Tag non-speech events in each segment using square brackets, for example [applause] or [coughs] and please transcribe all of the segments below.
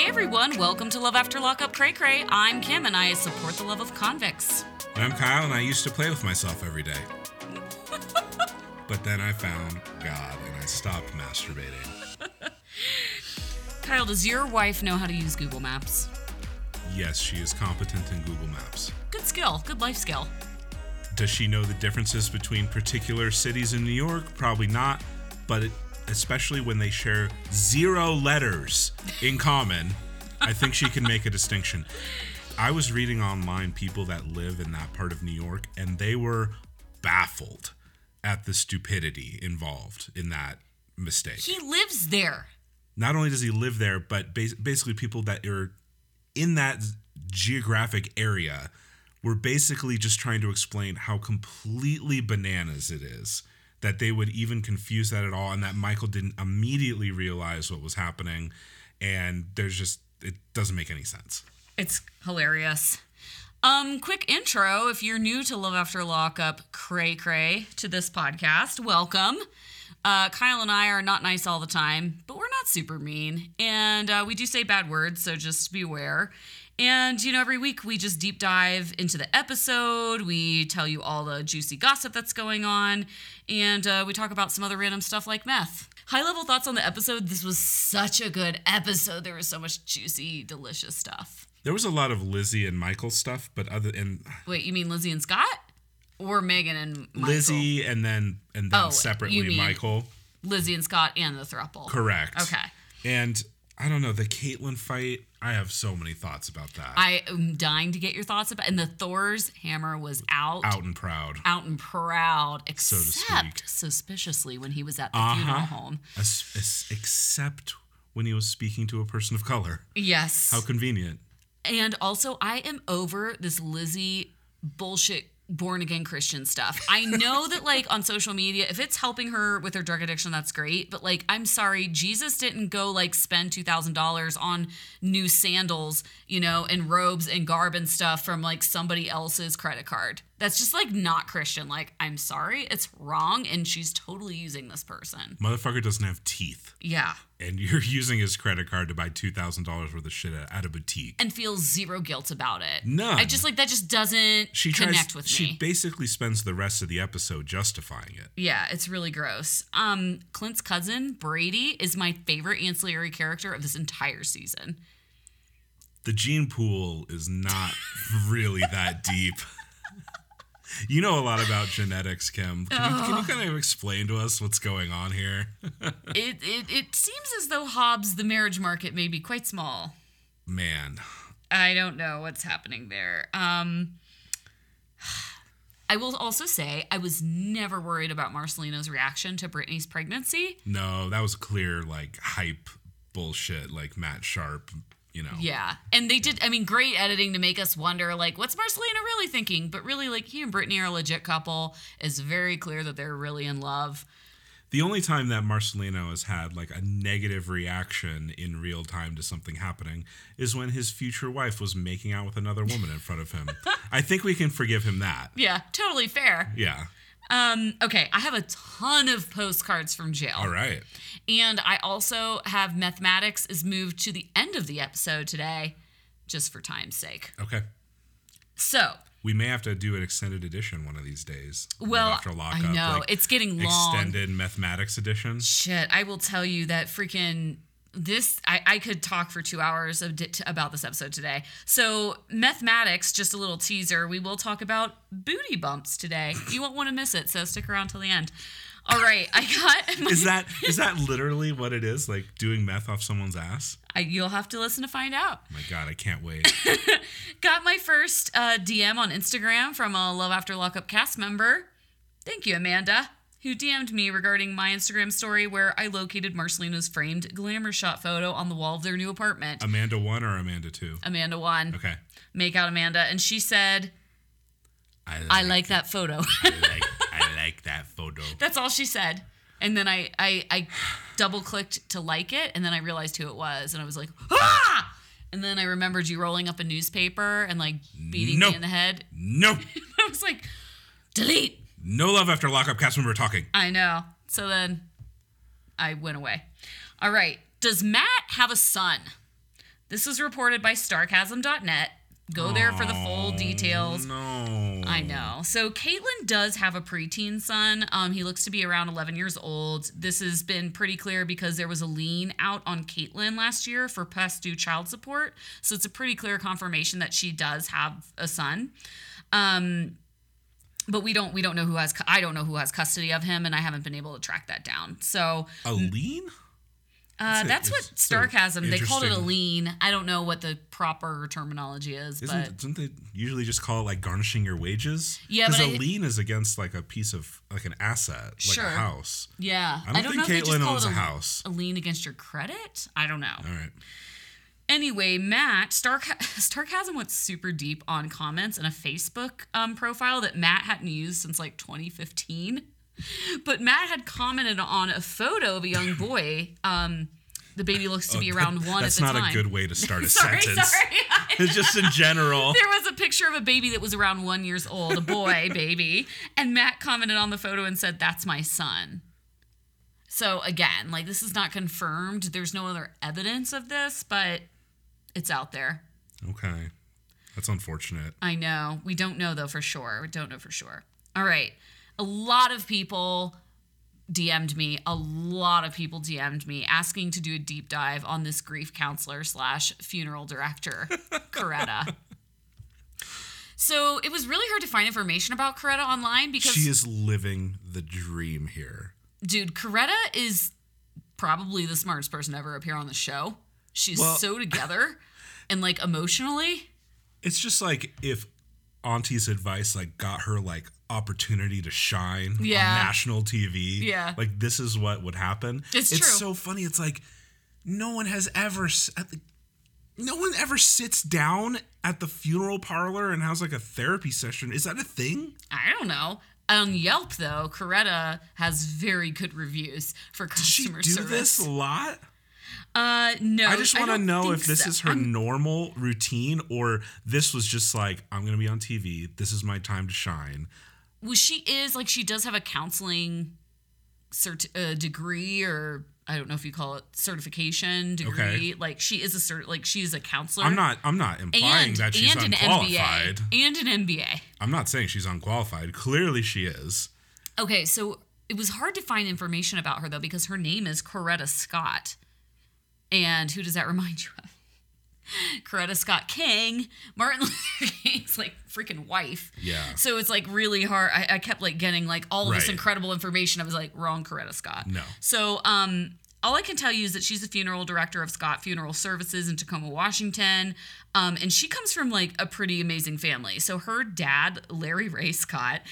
Hey everyone, welcome to Love After Lockup Cray Cray. I'm Kim and I support the love of convicts. I'm Kyle, and I used to play with myself every day. [laughs] but then I found God and I stopped masturbating. [laughs] Kyle, does your wife know how to use Google Maps? Yes, she is competent in Google Maps. Good skill, good life skill. Does she know the differences between particular cities in New York? Probably not, but it, especially when they share zero letters in common, I think she can make a distinction. I was reading online people that live in that part of New York, and they were baffled at the stupidity involved in that mistake. He lives there. Not only does he live there, but bas- basically people that are in that geographic area were basically just trying to explain how completely bananas it is that they would even confuse that at all and that Michael didn't immediately realize what was happening and there's just it doesn't make any sense. It's hilarious. Um, quick intro. If you're new to Love After Lockup, cray cray to this podcast, welcome. Uh, Kyle and I are not nice all the time, but we're not super mean, and uh, we do say bad words, so just beware. And you know, every week we just deep dive into the episode. We tell you all the juicy gossip that's going on, and uh, we talk about some other random stuff like meth. High level thoughts on the episode. This was such a good episode. There was so much juicy, delicious stuff. There was a lot of Lizzie and Michael stuff, but other and Wait, you mean Lizzie and Scott? Or Megan and Michael? Lizzie and then and then Oh, you separately mean- Michael. Lizzie and Scott and the thruple. Correct. Okay. And I don't know, the Caitlyn fight, I have so many thoughts about that. I am dying to get your thoughts about and the Thor's hammer was out. Out and proud. Out and proud, except speak. suspiciously when he was at the Uh-huh. funeral home. As- as- except when he was speaking to a person of color. Yes. How convenient. And also, I am over this Lizzie bullshit born again Christian stuff. I know that, like, on social media, if it's helping her with her drug addiction, that's great. But, like, I'm sorry, Jesus didn't go, like, spend $2,000 on new sandals, you know, and robes and garb and stuff from, like, somebody else's credit card. That's just, like, not Christian. Like, I'm sorry, it's wrong. And she's totally using this person. Motherfucker doesn't have teeth. Yeah. And [laughs] you're using his credit card to buy $2,000 worth of shit at, at a boutique. And feels zero guilt about it. No. I just, like, that just doesn't She connect tries, with She me. She basically spends the rest of the episode justifying it. Yeah, it's really gross. Um, Clint's cousin, Brady, is my favorite ancillary character of this entire season. The gene pool is not really that deep. [laughs] You know a lot about genetics, Kim. Can you, can you kind of explain to us what's going on here? [laughs] It, it it seems as though Hobbs, the marriage market, may be quite small. Man, I don't know what's happening there. Um, [sighs] I will also say I was never worried about Marcelino's reaction to Brittany's pregnancy. no, that was clear, like, hype bullshit, like Matt Sharp, you know. Yeah. And they did, I mean, great editing to make us wonder, like, what's Marcelino really thinking? But really, like, he and Brittany are a legit couple. It's very clear that they're really in love. The only time that Marcelino has had like a negative reaction in real time to something happening is when his future wife was making out with another woman in front of him. [laughs] I think we can forgive him that. Yeah, totally fair. Yeah. Um, okay, I have a ton of postcards from jail. All right. And I also have mathematics is moved to the end of the episode today, just for time's sake. Okay. So, We may have to do an extended edition one of these days. well, after lockup, I know like it's getting long. extended mathematics edition. Shit, I will tell you that freaking this I, I could talk for two hours of di- about this episode today. So mathematics, just a little teaser. We will talk about booty bumps today. You won't want to miss it, so stick around till the end. All right, I got. [laughs] My, Is that is that literally what it is? Like doing meth off someone's ass? I, you'll have to listen to find out. My God, I can't wait. [laughs] Got my first uh, DM on Instagram from a Love After Lockup cast member. Thank you, Amanda, who DM'd me regarding my Instagram story where I located Marcelino's framed glamour shot photo on the wall of their new apartment. Amanda one or Amanda two? Amanda one. Okay. Make out Amanda. And she said, I like, [laughs] I like that photo. I like I like that photo. That's all she said. And then I, I, I double clicked to like it, and then I realized who it was, and I was like, ah! And then I remembered you rolling up a newspaper and like beating No. me in the head. No, [laughs] I was like, delete. No love after lockup. Cast member talking. I know. So then I went away. All right. Does Matt have a son? This was reported by starcasm.net. Go there for the full details. No. I know. So Caitlyn does have a preteen son. Um, he looks to be around 11 years old. This has been pretty clear because there was a lien out on Caitlyn last year for past due child support. So it's a pretty clear confirmation that she does have a son. Um, but we don't we don't know who has I don't know who has custody of him, and I haven't been able to track that down. So A lien? uh, a- that's what it's so Starcasm they called it a lien. I don't know what the proper terminology is, Isn't but don't they usually just call it like garnishing your wages? Yeah, because a I- lien is against like a piece of like an asset, like Sure. a house. yeah, I don't think know if they just Caitlyn call owns it a house. A lien against your credit? I don't know. All right. Anyway, Matt Stark [laughs] Starcasm went super deep on comments in a Facebook um, profile that Matt hadn't used since like 2015. But Matt had commented on a photo of a young [laughs] boy. Um, the baby looks to be around one Oh, That's at the not a good way to start [laughs] a sorry, sentence. sorry. It's just in general. there was a picture of a baby that was around one years old, a boy baby, and Matt commented on the photo and said, "That's my son." So again, like this is not confirmed. There's no other evidence of this, but it's out there. Okay. That's unfortunate. I know. We don't know though for sure. We don't know for sure. All right. A lot of people DM'd me. A lot of people DM'd me asking to do a deep dive on this grief counselor slash funeral director, [laughs] Coretta. So it was really hard to find information about Coretta online because, She is living the dream here. dude, Coretta is probably the smartest person to ever appear on the show. She's Well- so [laughs] together and like emotionally. It's just like if Auntie's advice like got her like opportunity to shine Yeah. on national TV. Yeah. Like this is what would happen. It's true. so funny. It's like no one has ever at the, no one ever sits down at the funeral parlor and has like a therapy session. Is that a thing? I don't know. On Yelp, though, Coretta has very good reviews for customer Does she do service. this a lot? Uh, no. I just want to know if this so. is her I'm- normal routine or this was just like I'm going to be on TV. This is my time to shine. well, she is like she does have a counseling cert uh, degree, or I don't know if you call it certification degree. Okay. Like she is a cert, like she is a counselor. I'm not I'm not implying and, that she's and an unqualified. MBA and an MBA. I'm not saying she's unqualified. Clearly she is. Okay, so it was hard to find information about her though because her name is Coretta Scott. And who does that [laughs] remind you of? Coretta Scott King, Martin [laughs] Luther King's like freaking wife. Yeah. So it's like really hard. I, I kept like getting like all of this incredible information. I was like, wrong Coretta Scott. No. So um all I can tell you is that she's the funeral director of Scott Funeral Services in Tacoma, Washington. Um, and she comes from like a pretty amazing family. So her dad, Larry Ray Scott,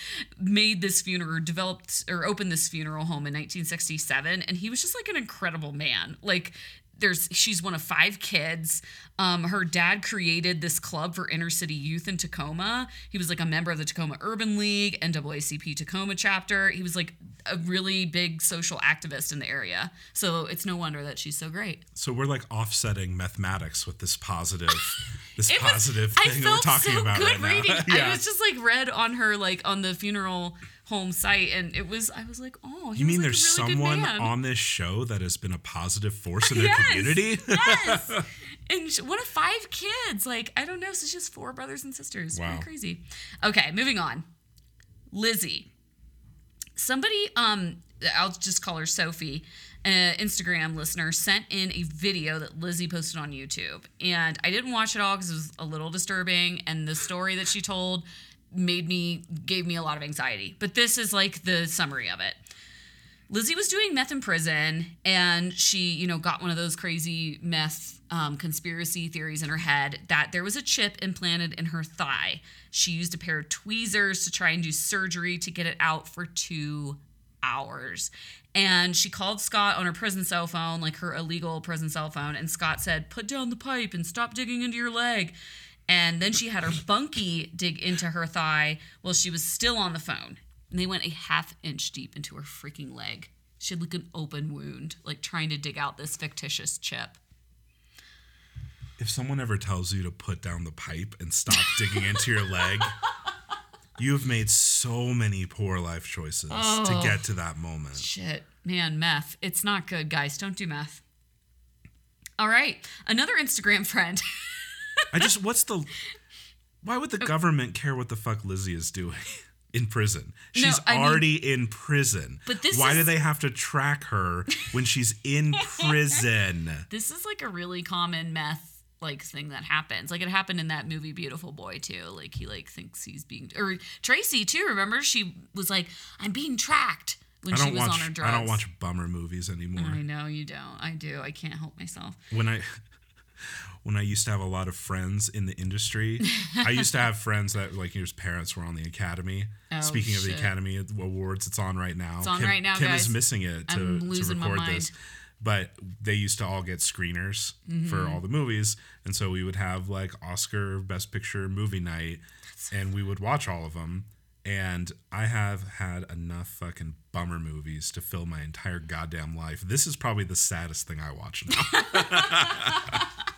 made this funeral, developed or opened this funeral home in 1967. And he was just like an incredible man. Like there's she's one of five kids. Um, her dad created this club for inner city youth in Tacoma. He was like a member of the Tacoma Urban League, NAACP Tacoma chapter. He was like a really big social activist in the area. So it's no wonder that she's so great. So we're like offsetting mathematics with this positive [laughs] this was- positive thing that we're felt talking so about good right reading. now. I [laughs] was just like read on her like on the funeral home site, and it was I was like, oh, he you mean like, there's really someone on this show that has been a positive force [laughs] in their Yes. community? yes. [laughs] And she- one of five kids. Like, I don't know. So she has four brothers and sisters. Wow. Pretty crazy. Okay, moving on. Lizzie. Somebody, um, I'll just call her Sophie, an Instagram listener, sent in a video that Lizzie posted on YouTube. And I didn't watch it all because it was a little disturbing. And the story that she told made me, gave me a lot of anxiety. But this is like the summary of it. Lizzie was doing meth in prison and she, you know, got one of those crazy meth um, conspiracy theories in her head that there was a chip implanted in her thigh. She used a pair of tweezers to try and do surgery to get it out for two hours. And she called Scott on her prison cell phone, like her illegal prison cell phone, and Scott said, Put down the pipe and stop digging into your leg. And then she had her bunkie dig into her thigh while she was still on the phone. And they went a half inch deep into her freaking leg. She had like an open wound, like trying to dig out this fictitious chip. if someone ever tells you to put down the pipe and stop digging into your leg, [laughs] you have made so many poor life choices Oh. to get to that moment. Shit, man, meth. It's not good, guys. Don't do meth. All right. Another Instagram friend. [laughs] I just what's the why would the government care what the fuck Lizzie is doing [laughs] in prison? No, She's mean- already in prison. But this why do they have to track her when she's in [laughs] prison? this is like a really common meth like thing that happens. Like it happened in that movie Beautiful Boy too. Like he like thinks he's being or Tracy too. Remember she was like I'm being tracked when she was watch on her drugs. I don't watch bummer movies anymore. I know you don't. I do. I can't help myself. when I when I used to have a lot of friends in the industry, [laughs] I used to have friends that like his parents were on the Academy. Oh, Speaking of the. Academy Awards, it's on right now. It's on right now, Kim guys. is missing it to, to record this. But they used to all get screeners for Mm-hmm. all the movies, and so we would have like Oscar Best Picture movie night, and we would watch all of them. And I have had enough fucking bummer movies to fill my entire goddamn life. This is probably the saddest thing I watch now. [laughs] [laughs]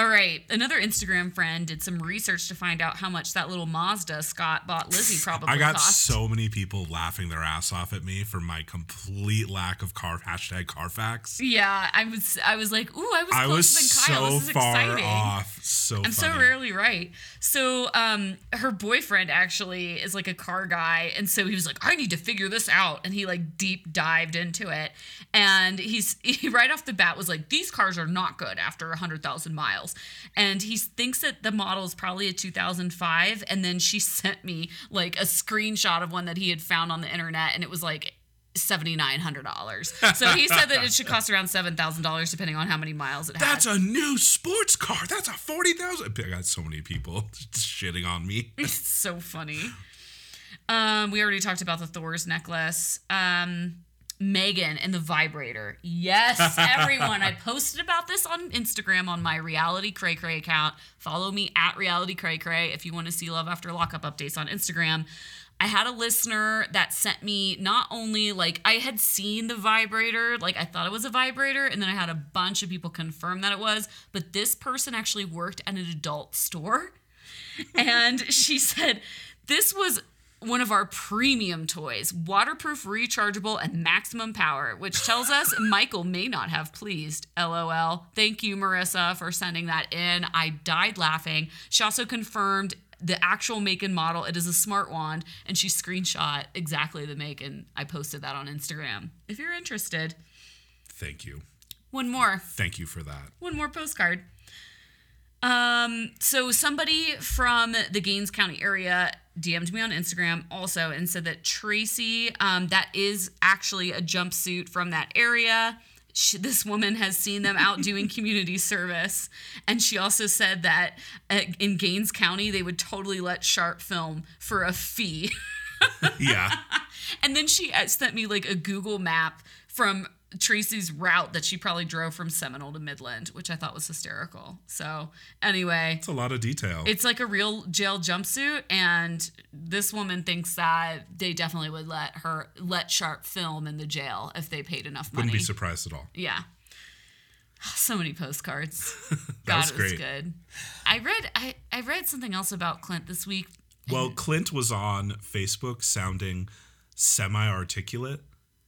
All right. Another Instagram friend did some research to find out how much that little Mazda Scott bought Lizzie [sighs] probably I got cost. so many people laughing their ass off at me for my complete lack of car hashtag Carfax. yeah, I was I was like, ooh, I was I closer was than Kyle. so this is far exciting. off. So I'm so rarely right. So, um, her boyfriend actually is like a car guy, and so he was like, "I need to figure this out," and he like deep dived into it, and he's [laughs] he right off the bat was like, "These cars are not good after hundred thousand miles," and he thinks that the model is probably a 2005, and then she [laughs] sent me like a screenshot of one that he had found on the internet, and it was like. $7,900. [laughs] So he said that it should cost around $7,000 depending on how many miles it has. That's a new sports car. That's a 40,000. I got so many people [laughs] shitting on me. It's so funny. Um, we already talked about the Thor's necklace. Um, Megan and the vibrator. Yes, everyone. I [laughs] posted about this on Instagram on my Reality Cray Cray account. Follow me at Reality Cray Cray if you want to see Love After Lockup updates on Instagram. I had a listener that sent me not only like I had seen the vibrator, like I thought it was a vibrator, and then I had a bunch of people confirm that it was, but this person actually worked at an adult store [laughs] and she said this was one of our premium toys, waterproof, rechargeable, and maximum power, which tells us [laughs] Michael may not have pleased. LOL. Thank you, Marissa, for sending that in. I died laughing. She also confirmed the actual make and model. It is a smart wand, and she screenshot exactly the make, and I posted that on Instagram. If you're interested, Thank you. one more. Thank you for that. one more postcard. Um, so somebody from the Gaines County area DM'd me on Instagram also and said that Tracy, um, that is actually a jumpsuit from that area. She, this woman has seen them out doing [laughs] community service, and she also said that uh, in Gaines County they would totally let Sharp film for a fee. Yeah. [laughs] And then she uh, sent me like a Google map from Tracy's route that she probably drove from Seminole to Midland, which I thought was hysterical. So, anyway, It's a lot of detail. it's like a real jail jumpsuit and this woman thinks that they definitely would let her let Sharp film in the jail if they paid enough money. Wouldn't be surprised at all. Yeah. [sighs] So many postcards. [laughs] That God, was it was great. good. I read I, I read something else about Clint this week. Well, Clint was on Facebook sounding semi articulate.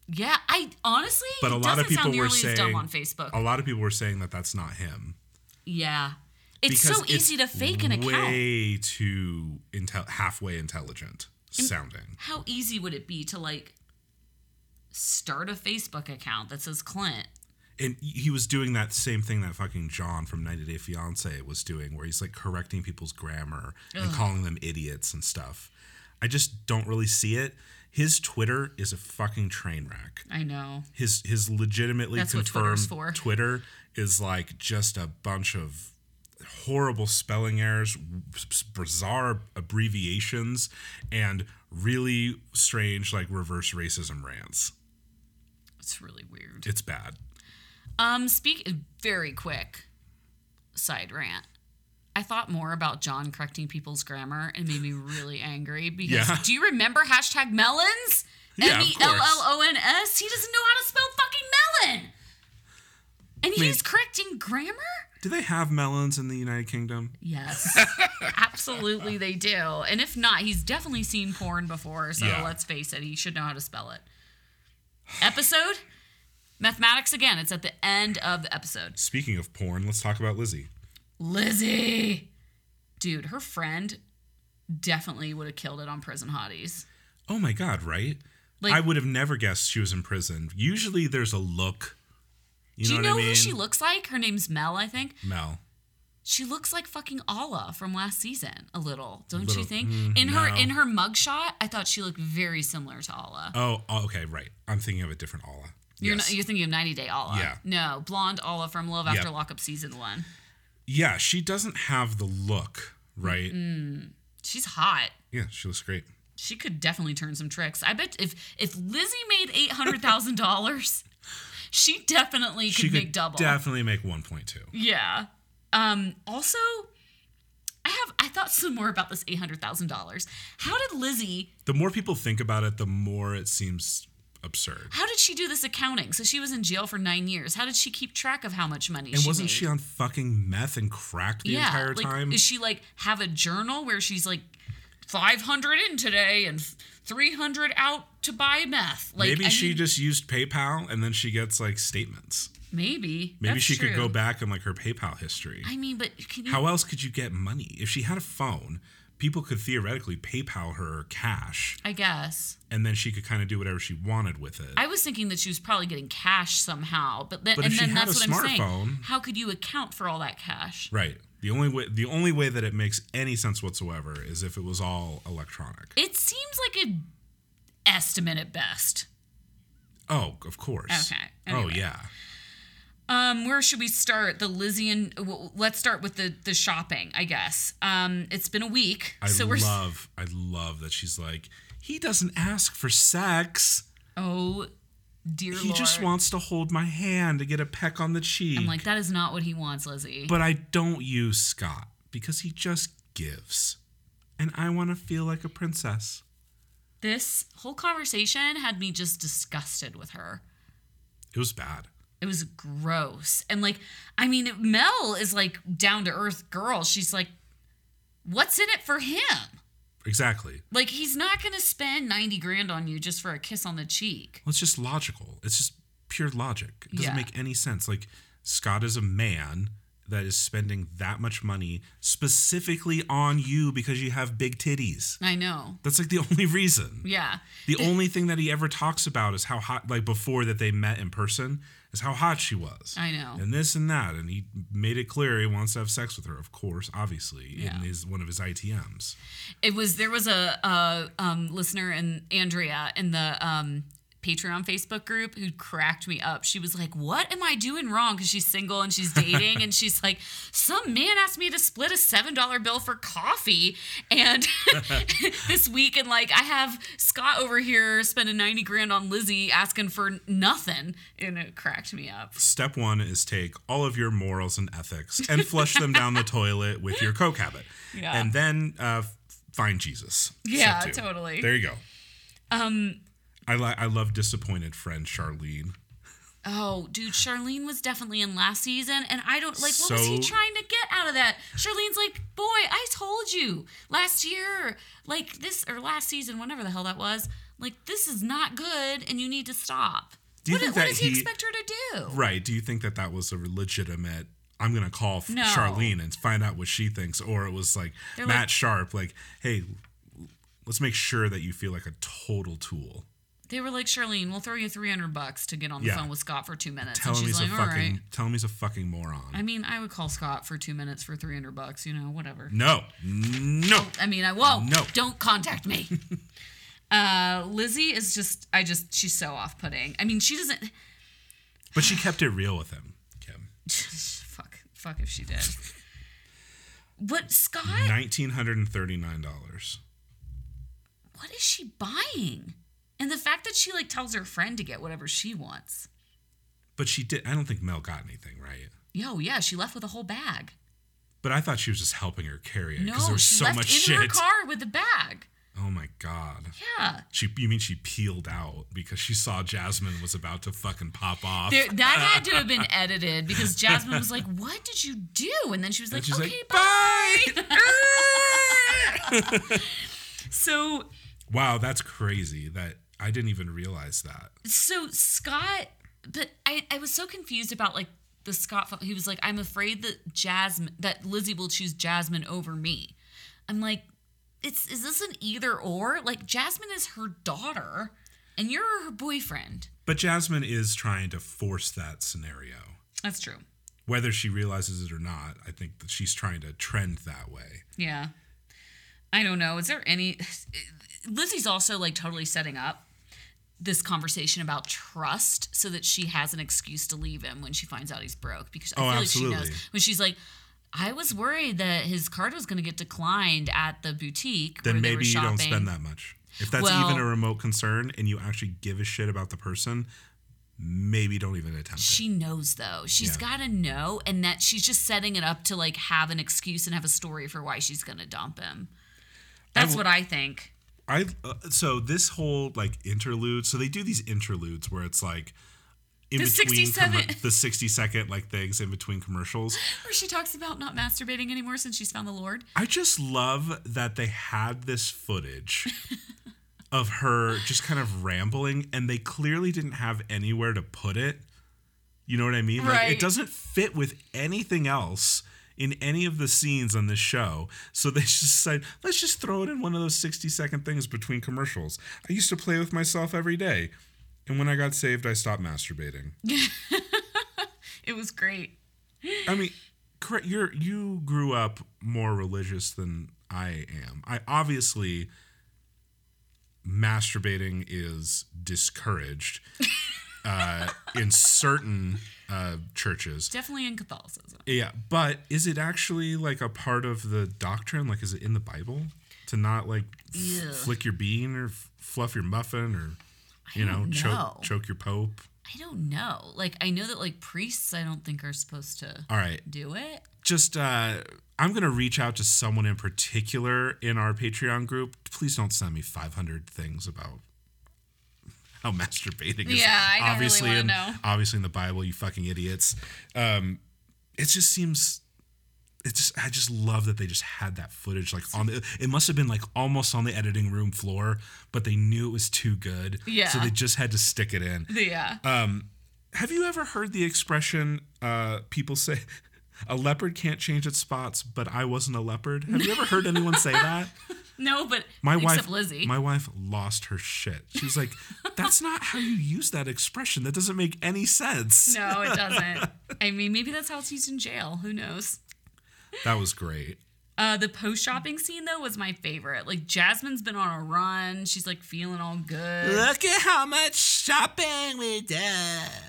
Yeah, I honestly But a lot of people were nearly as dumb saying- on Facebook. A lot of people were saying that that's not him. Yeah. It's because so easy to fake an account. Way too intel- halfway intelligent sounding. How easy would it be to like start a Facebook account that says Clint? And he was doing that same thing that fucking John from 90 Day Fiance was doing, where he's like correcting people's grammar and calling them idiots and stuff. I just don't really see it. His Twitter is a fucking train wreck. I know. His his legitimately That's confirmed for. Twitter is like just a bunch of horrible spelling errors, bizarre abbreviations, and really strange like reverse racism rants. It's really weird. It's bad. Um, speak very quick side rant. I thought more about John correcting people's grammar and made me really angry because Yeah. do you remember hashtag melons? M E L L O N S? He doesn't know how to spell fucking melon. And mean- he's correcting grammar? Do they have melons in the United Kingdom? Yes, [laughs] absolutely they do. And if not, he's definitely seen porn before, so Yeah. let's face it, he should know how to spell it. Episode? Mathematics again. It's at the end of the episode. Speaking of porn, let's talk about Lizzie. Lizzie, dude, her friend definitely would have killed it on Prison Hotties. Oh my god, right? Like- I would have never guessed she was in prison. Usually there's a look. You Do know you know what I mean? who she looks like? Her name's Mel, I think. Mel. She looks like fucking Allah from last season, a little, don't you Little- think? mm, in her in her mugshot, I thought she looked very similar to Allah. Oh, oh, okay, right. I'm thinking of a different Allah. You're yes. not, you're thinking of 90 Day Allah. Yeah. No, blonde Allah from Love After Yep. Lockup season one. Yeah, she doesn't have the look, right? She's hot. Yeah, she looks great. She could definitely turn some tricks. I bet if if Lizzie made eight hundred thousand dollars, [laughs] she definitely could She make double. definitely make 1.2. yeah. Um. Also, I have I thought some more about this eight hundred thousand dollars. How did Lizzie? The more people think about it, the more it seems absurd. How did she do this accounting? So she was in jail for nine years. How did she keep track of how much money? And she wasn't made? she on fucking meth and crack the entire like, time? Is she like have a journal where she's like 500 in today and 300 out to buy meth? Like Maybe I she mean, just used PayPal and then she gets like statements. maybe Maybe That's she could go back in like her PayPal history. I mean, but can you? How else could you get money? If she had a phone, people could theoretically PayPal her cash I guess and then she could kind of do whatever she wanted with it. I was thinking that she was probably getting cash somehow, but then But and if she then had that's a what I'm saying. smartphone- How could you account for all that cash? right. The only way the only way that it makes any sense whatsoever is if it was all electronic. It seems like an estimate at best. Oh, of course. Okay, Oh yeah. Um, where should we start? The Lizzie and w- let's start with the the shopping, I guess. Um, it's been a week, I so we're love I love that she's like he doesn't ask for sex. oh dear He lord. just wants to hold my hand to get a peck on the cheek. I'm like that is not what he wants, Lizzie. but I don't use Scott because he just gives. And I want to feel like a princess. this whole conversation had me just disgusted with her. It was bad. It was gross. And like, I mean, Mel is like down to earth girl. She's like, what's in it for him? Exactly. Like, he's not going to spend 90 grand on you just for a kiss on the cheek. Well, it's just logical. It's just pure logic. It doesn't Yeah. make any sense. Like, Scott is a man that is spending that much money specifically on you because you have big titties. I know. That's like the only reason. Yeah. The only thing that he ever talks about is how hot, like before that they met in person, is how hot she was. I know. And this and that. And he made it clear he wants to have sex with her, of course, obviously, Yeah. in his one of his ITMs. It was, there was a, a um, listener and Andrea in the um, Patreon Facebook group who cracked me up. She was like, What am I doing wrong? Because she's single and she's dating. and she's like, Some man asked me to split a $7 bill for coffee. And [laughs] this week, and like, I have Scott over here spending 90 grand on Lizzie asking for nothing. And it cracked me up. Step one is take all of your morals and ethics and flush them down the toilet with your Coke habit. Yeah. And then uh, find Jesus. Yeah, totally. There you go. Um, I, li- I love disappointed friend Charlene. Oh, dude, Charlene was definitely in last season, and I don't like. What was he trying to get out of that? Charlene's like, "Boy, I told you last year, like this or last season, whenever the hell that was. Like this is not good, and you need to stop." Do you what think what that does he, he- expect her to do? Right. Do you think that that was a legitimate? I'm gonna call No. Charlene and find out what she thinks, or it was like They're Matt like- Sharp, like, hey, let's make sure that you feel like a total tool. They were like, "Charlene, we'll throw you three hundred bucks to get on the Yeah. phone with Scott for two minutes." Tell and him she's he's like, a "All fucking. right." Tell him he's a fucking moron. I mean, I would call Scott for two minutes for three hundred bucks. You know, whatever. no, no. I mean, I won't. No. Don't contact me. [laughs] uh, Lizzie is just, I just, she's so off putting. I mean, she doesn't, But she kept it real with him, Kim. [sighs] fuck, fuck if she did. [laughs] But Scott, Nineteen hundred and thirty nine dollars. what is she buying? And the fact that she like tells her friend to get whatever she wants. But she did. I don't think Mel got anything right. Yo, yeah, she left with a whole bag. But I thought she was just helping her carry it No, because there was she so left much in shit. her car with the bag. Oh my god. Yeah. She, you mean she peeled out because she saw Jasmine was about to fucking pop off? There, that had to have been [laughs] edited because Jasmine was like, "What did you do?" And then she was like, "Okay, like, bye." "Bye." [laughs] [laughs] So wow, that's crazy. That I didn't even realize that. so Scott but I, I was so confused about like the Scott. He was like, I'm afraid that Jasmine, that Lizzie will choose Jasmine over me. I'm like, it's is this an either or? Like Jasmine is her daughter, and you're her boyfriend. But Jasmine is trying to force that scenario. That's true. Whether she realizes it or not, I think that she's trying to trend that way. Yeah. I don't know. Is there any [sighs] Lizzie's also like totally setting up this conversation about trust so that she has an excuse to leave him when she finds out he's broke because I Oh, feel like she knows when she's like I was worried that his card was going to get declined at the boutique Then where they were maybe you don't spend that much. If that's Well- even a remote concern and you actually give a shit about the person, maybe don't even attempt it. She knows though. She's Yeah. got to know and that she's just setting it up to like have an excuse and have a story for why she's going to dump him. That's w- what I think. I uh, so this whole like interlude. So they do these interludes where it's like in The between 67 the sixty second like things in between commercials. Where she talks about not masturbating anymore since she's found the Lord. I just love that they had this footage [laughs] of her just kind of rambling, and they clearly didn't have anywhere to put it. You know what I mean? Like it doesn't fit with anything else in any of the scenes on this show. So they [laughs] just said, let's just throw it in one of those 60 second things between commercials. I used to play with myself every day. And when I got saved, I stopped masturbating. [laughs] It was great. I mean, correct. You're you grew up more religious than I am. I obviously masturbating is discouraged [laughs] uh, in certain uh, churches. Definitely in Catholicism. Yeah, but is it actually like a part of the doctrine? Like, is it in the Bible to not like f- flick your bean or f- fluff your muffin or you know know. choke choke your pope? I don't know. Like I know that like priests I don't think are supposed to All right, do it. just uh I'm gonna reach out to someone in particular in our Patreon group. Please don't send me 500 things about how masturbating is. Yeah, I don't really obviously wanna in know. obviously in the Bible, you fucking idiots. Um, it just seems. It just I just love that they just had that footage like on the. It must have been like almost on the editing room floor, but they knew it was too good. Yeah. So they just had to stick it in. Yeah. Have you ever heard the expression uh, people say, [laughs] a leopard can't change its spots, but I wasn't a leopard? Have you ever heard anyone say that? [laughs] no, but My except wife, Lizzie. my wife lost her shit. She was like, [laughs] "That's not how you use that expression. That doesn't make any sense." no, it doesn't. [laughs] I mean, maybe that's how it's used in jail. Who knows? That was great. Uh, the post shopping scene though was my favorite. Like Jasmine's been on a run. She's like feeling all good. Look at how much shopping we did.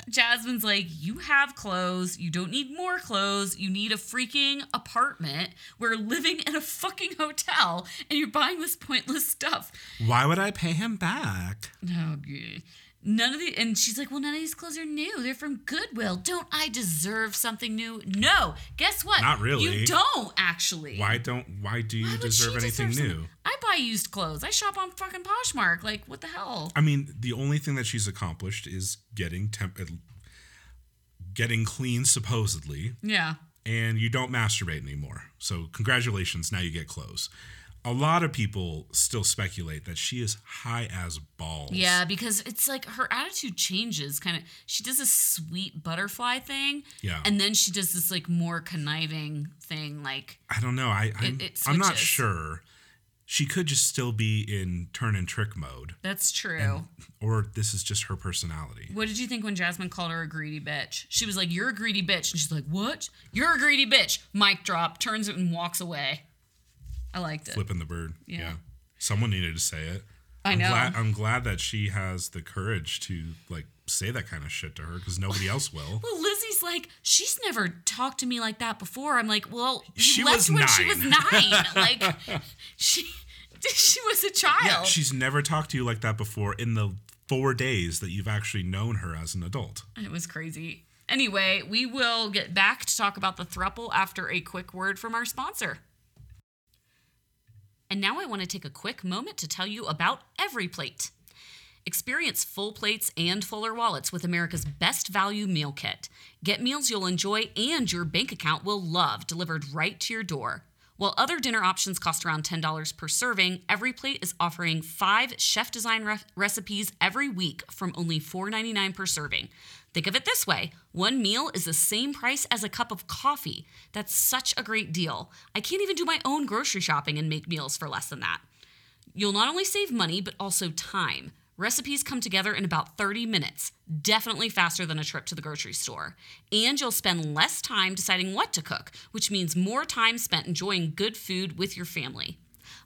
Jasmine's like, you have clothes. You don't need more clothes. You need a freaking apartment. We're living in a fucking hotel, and you're buying this pointless stuff. Why would I pay him back? Oh, good. None of the and she's like, well, none of these clothes are new. They're from Goodwill. Don't I deserve something new? No. Guess what? Not really. You don't actually. Why don't? Why do you Why deserve anything deserve new? I buy used clothes. I shop on fucking Poshmark. Like, what the hell? I mean, the only thing that she's accomplished is getting temp, uh, getting clean, supposedly, Yeah. and you don't masturbate anymore. So congratulations, now you get clothes. A lot of people still speculate that she is high as balls. Yeah, because it's like her attitude changes kind of. She does a sweet butterfly thing. Yeah. And then she does this like more conniving thing. Like, I don't know. I I'm, It- it I'm not sure. She could just still be in turn and trick mode, that's true. or this is just her personality. What did you think when Jasmine called her a greedy bitch? She was like, You're a greedy bitch. And she's like, What? You're a greedy bitch. Mic drop, turns it and walks away. I liked it. Flipping the bird. Yeah. Someone needed to say it. I I'm know. Glad, I'm glad that she has the courage to like say that kind of shit to her because nobody else will. Well, Lizzie's like, she's never talked to me like that before. I'm like, well, you She left was when she was nine. nine. [laughs] like, she [laughs] she was a child. Yeah, she's never talked to you like that before in the four days that you've actually known her as an adult. It was crazy. Anyway, we will get back to talk about the thruple after a quick word from our sponsor. And now I want to take a quick moment to tell you about Every Plate. Experience full plates and fuller wallets with America's best value meal kit. Get meals you'll enjoy and your bank account will love delivered right to your door. While other dinner options cost around $10 per serving, Every Plate is offering five chef design re- recipes every week from only $4.99 per serving. Think of it this way one meal is the same price as a cup of coffee. That's such a great deal. I can't even do my own grocery shopping and make meals for less than that. You'll not only save money, but also time. Recipes come together in about 30 minutes, definitely faster than a trip to the grocery store. And you'll spend less time deciding what to cook, which means more time spent enjoying good food with your family.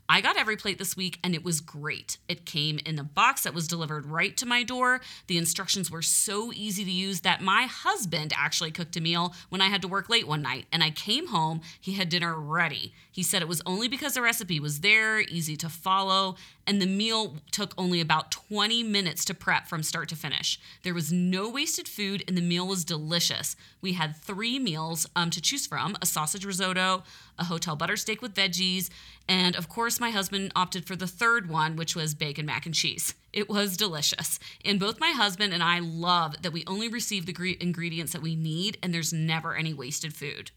I got every plate this week and it was great. It came in a box that was delivered right to my door. The instructions were so easy to use that my husband actually cooked a meal when I had to work late one night and I came home, he had dinner ready. He said it was only because the recipe was there, easy to follow, and the meal took only about 20 minutes to prep from start to finish. There was no wasted food and the meal was delicious. We had three meals um, to choose from a sausage risotto, a hotel butter steak with veggies, and of course, my husband opted for the third one, which was bacon mac and cheese. It was delicious. And both my husband and I love that we only receive the ingredients that we need and there's never any wasted food.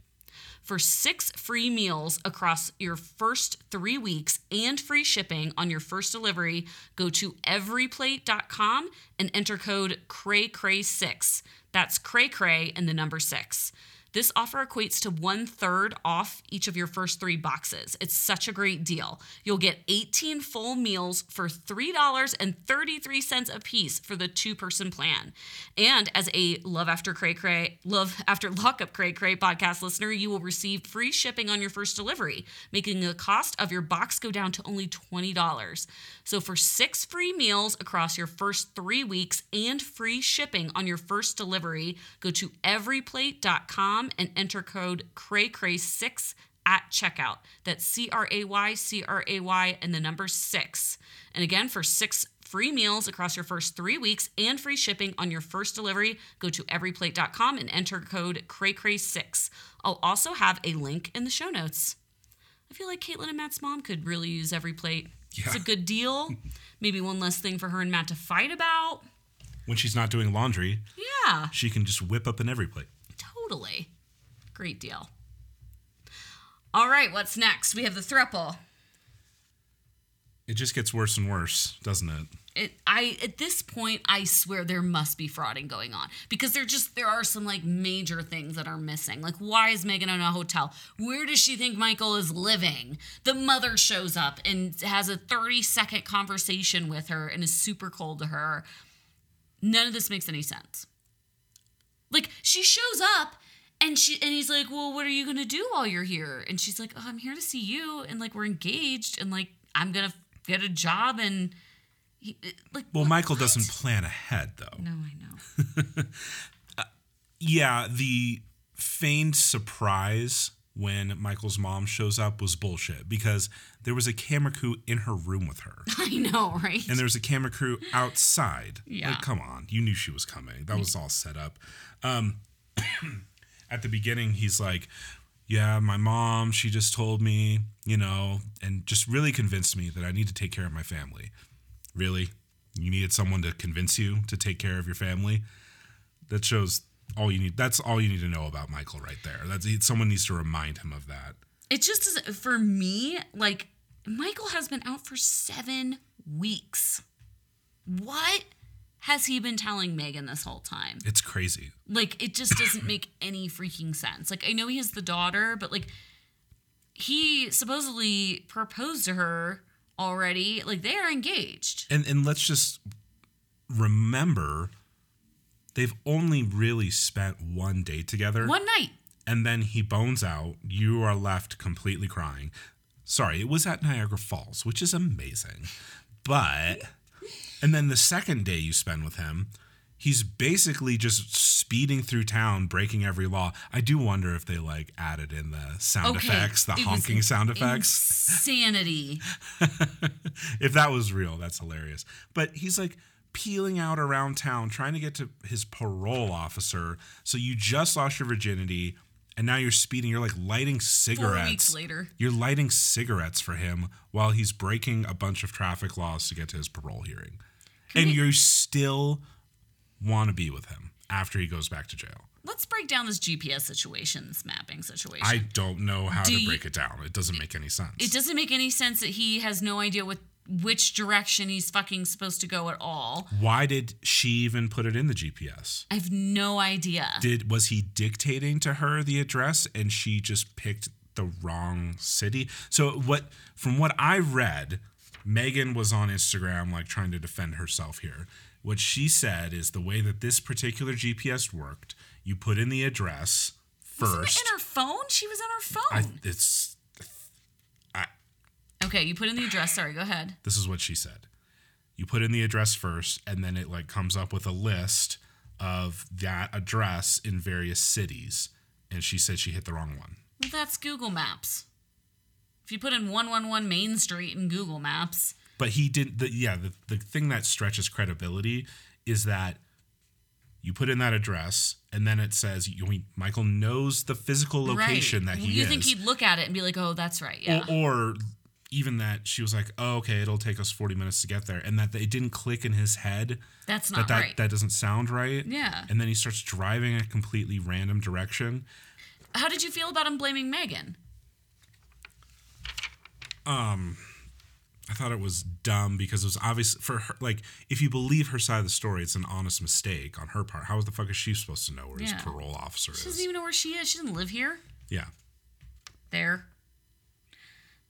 For six free meals across your first three weeks and free shipping on your first delivery, go to everyplate.com and enter code CRAYCRAY6. That's Cray Cray and the number six. This offer equates to one third off each of your first three boxes. It's such a great deal. You'll get 18 full meals for $3.33 a piece for the two person plan. And as a Love After Cray Cray, Love After Lockup Cray Cray podcast listener, you will receive free shipping on your first delivery, making the cost of your box go down to only $20. So for six free meals across your first three weeks and free shipping on your first delivery, go to everyplate.com and enter code CRAYCRAY6 at checkout. That's C R A Y C R A Y and the number six. And again, for six free meals across your first three weeks and free shipping on your first delivery, go to everyplate.com and enter code CRAYCRAY6. I'll also have a link in the show notes. I feel like Caitlin and Matt's mom could really use every plate. It's a good deal. [laughs] Maybe one less thing for her and Matt to fight about. When she's not doing laundry, Yeah. she can just whip up an every plate. Totally. Great deal. All right, what's next? We have the thruple. It just gets worse and worse, doesn't it? It, I at this point I swear there must be frauding going on because there just there are some like major things that are missing. Like why is Megan in a hotel? Where does she think Michael is living? The mother shows up and has a 30 second conversation with her and is super cold to her. None of this makes any sense. Like she shows up and she and he's like, "Well, what are you going to do while you're here?" And she's like, oh, "I'm here to see you and like we're engaged and like I'm going to get a job and he, like Well, what- Michael doesn't plan ahead, though. No, I know. [laughs] Yeah, the feigned surprise when Michael's mom shows up was bullshit because there was a camera crew in her room with her. [laughs] I know, right? and there was a camera crew outside. Yeah. Like, come on. You knew she was coming. That was all set up. Um, [coughs] at the beginning, he's like, Yeah, my mom, she just told me, you know, and just really convinced me that I need to take care of my family. Really? You needed someone to convince you to take care of your family? That shows all you need. That's all you need to know about Michael right there. That's someone needs to remind him of that. it just is for me. Like Michael has been out for seven weeks. What has he been telling Megan this whole time? It's crazy. Like it just doesn't make [clears throat] any freaking sense. Like I know he has the daughter, but like he supposedly proposed to her already. Like they are engaged. and and let's just remember they've only really spent one day together One night. and then he bones out you are left completely crying sorry it was at niagara falls which is amazing but and then the second day you spend with him he's basically just speeding through town breaking every law i do wonder if they like added in the sound Okay, effects the honking sound effects Insanity. [laughs] if that was real, that's hilarious. But he's like peeling out around town trying to get to his parole officer. So you just lost your virginity and now you're speeding. You're like lighting Four cigarettes. weeks later. You're lighting cigarettes for him while he's breaking a bunch of traffic laws to get to his parole hearing. and you're still want to be with him after he goes back to jail. let's break down this GPS situation, this mapping situation. I don't know how Do to you- break it down. It doesn't make any sense. it doesn't make any sense that he has no idea what which direction he's fucking supposed to go at all. Why did she even put it in the GPS? I have no idea. Did was he dictating to her the address and she just picked the wrong city? So what from what I read, Megan was on Instagram like trying to defend herself here. What she said is the way that this particular GPS worked, you put in the address Wasn't it first. in her phone? She was on her I, phone. it's okay, you put in the address. Sorry, go ahead. this is what she said. You put in the address first, and then it like comes up with a list of that address in various cities. And she said she hit the wrong one. Well, that's Google Maps. If you put in 111 Main Street in Google Maps, But he didn't. The, yeah, the, the thing that stretches credibility is that you put in that address, and then it says you, mean Michael knows the physical location right. that he you is. think he'd look at it and be like, "Oh, that's right." Yeah. or, or even that she was like, "Oh, okay, it'll take us forty minutes to get there," and that it didn't click in his head that's that not that, right. that doesn't sound right. Yeah. And then he starts driving a completely random direction. How did you feel about him blaming Megan? Um, I thought it was dumb because it was obvious for her. Like, if you believe her side of the story, it's an honest mistake on her part. How the fuck is she supposed to know where Yeah. his parole officer She is? She doesn't even know where she is. She doesn't live here. yeah. There.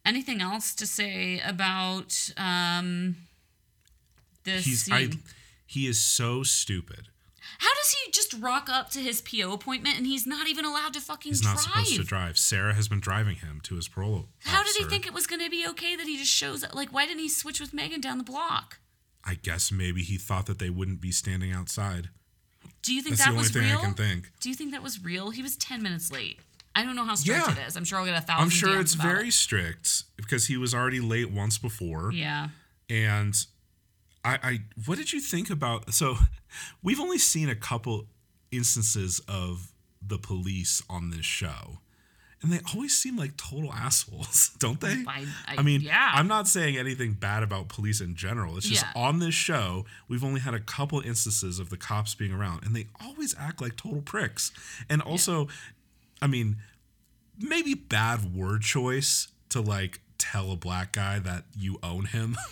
Anything else to say about um, this He's I, he is so stupid. How does he just rock up to his PO appointment and he's not even allowed to fucking He's drive? not supposed to drive. Sarah has been driving him to his parole. How did he think it was going to be okay that he just shows up? Like, why didn't he switch with Megan down the block? I guess maybe he thought that they wouldn't be standing outside. Do you think That's that the only was thing real? I can think. Do you think that was real? He was 10 minutes late. I don't know how strict Yeah. it is. I'm sure I'll get a thousand I'm sure it's very it. strict because he was already late once before. Yeah. And I, I what did you think about so [laughs] we've only seen a couple instances of the police on this show. And they always seem like total assholes, [laughs] don't they? I- I- I mean, yeah. I'm not saying anything bad about police in general. It's just Yeah. on this show, we've only had a couple instances of the cops being around, and they always act like total pricks. And also, I mean, maybe bad word choice to like tell a black guy that you own him. [laughs]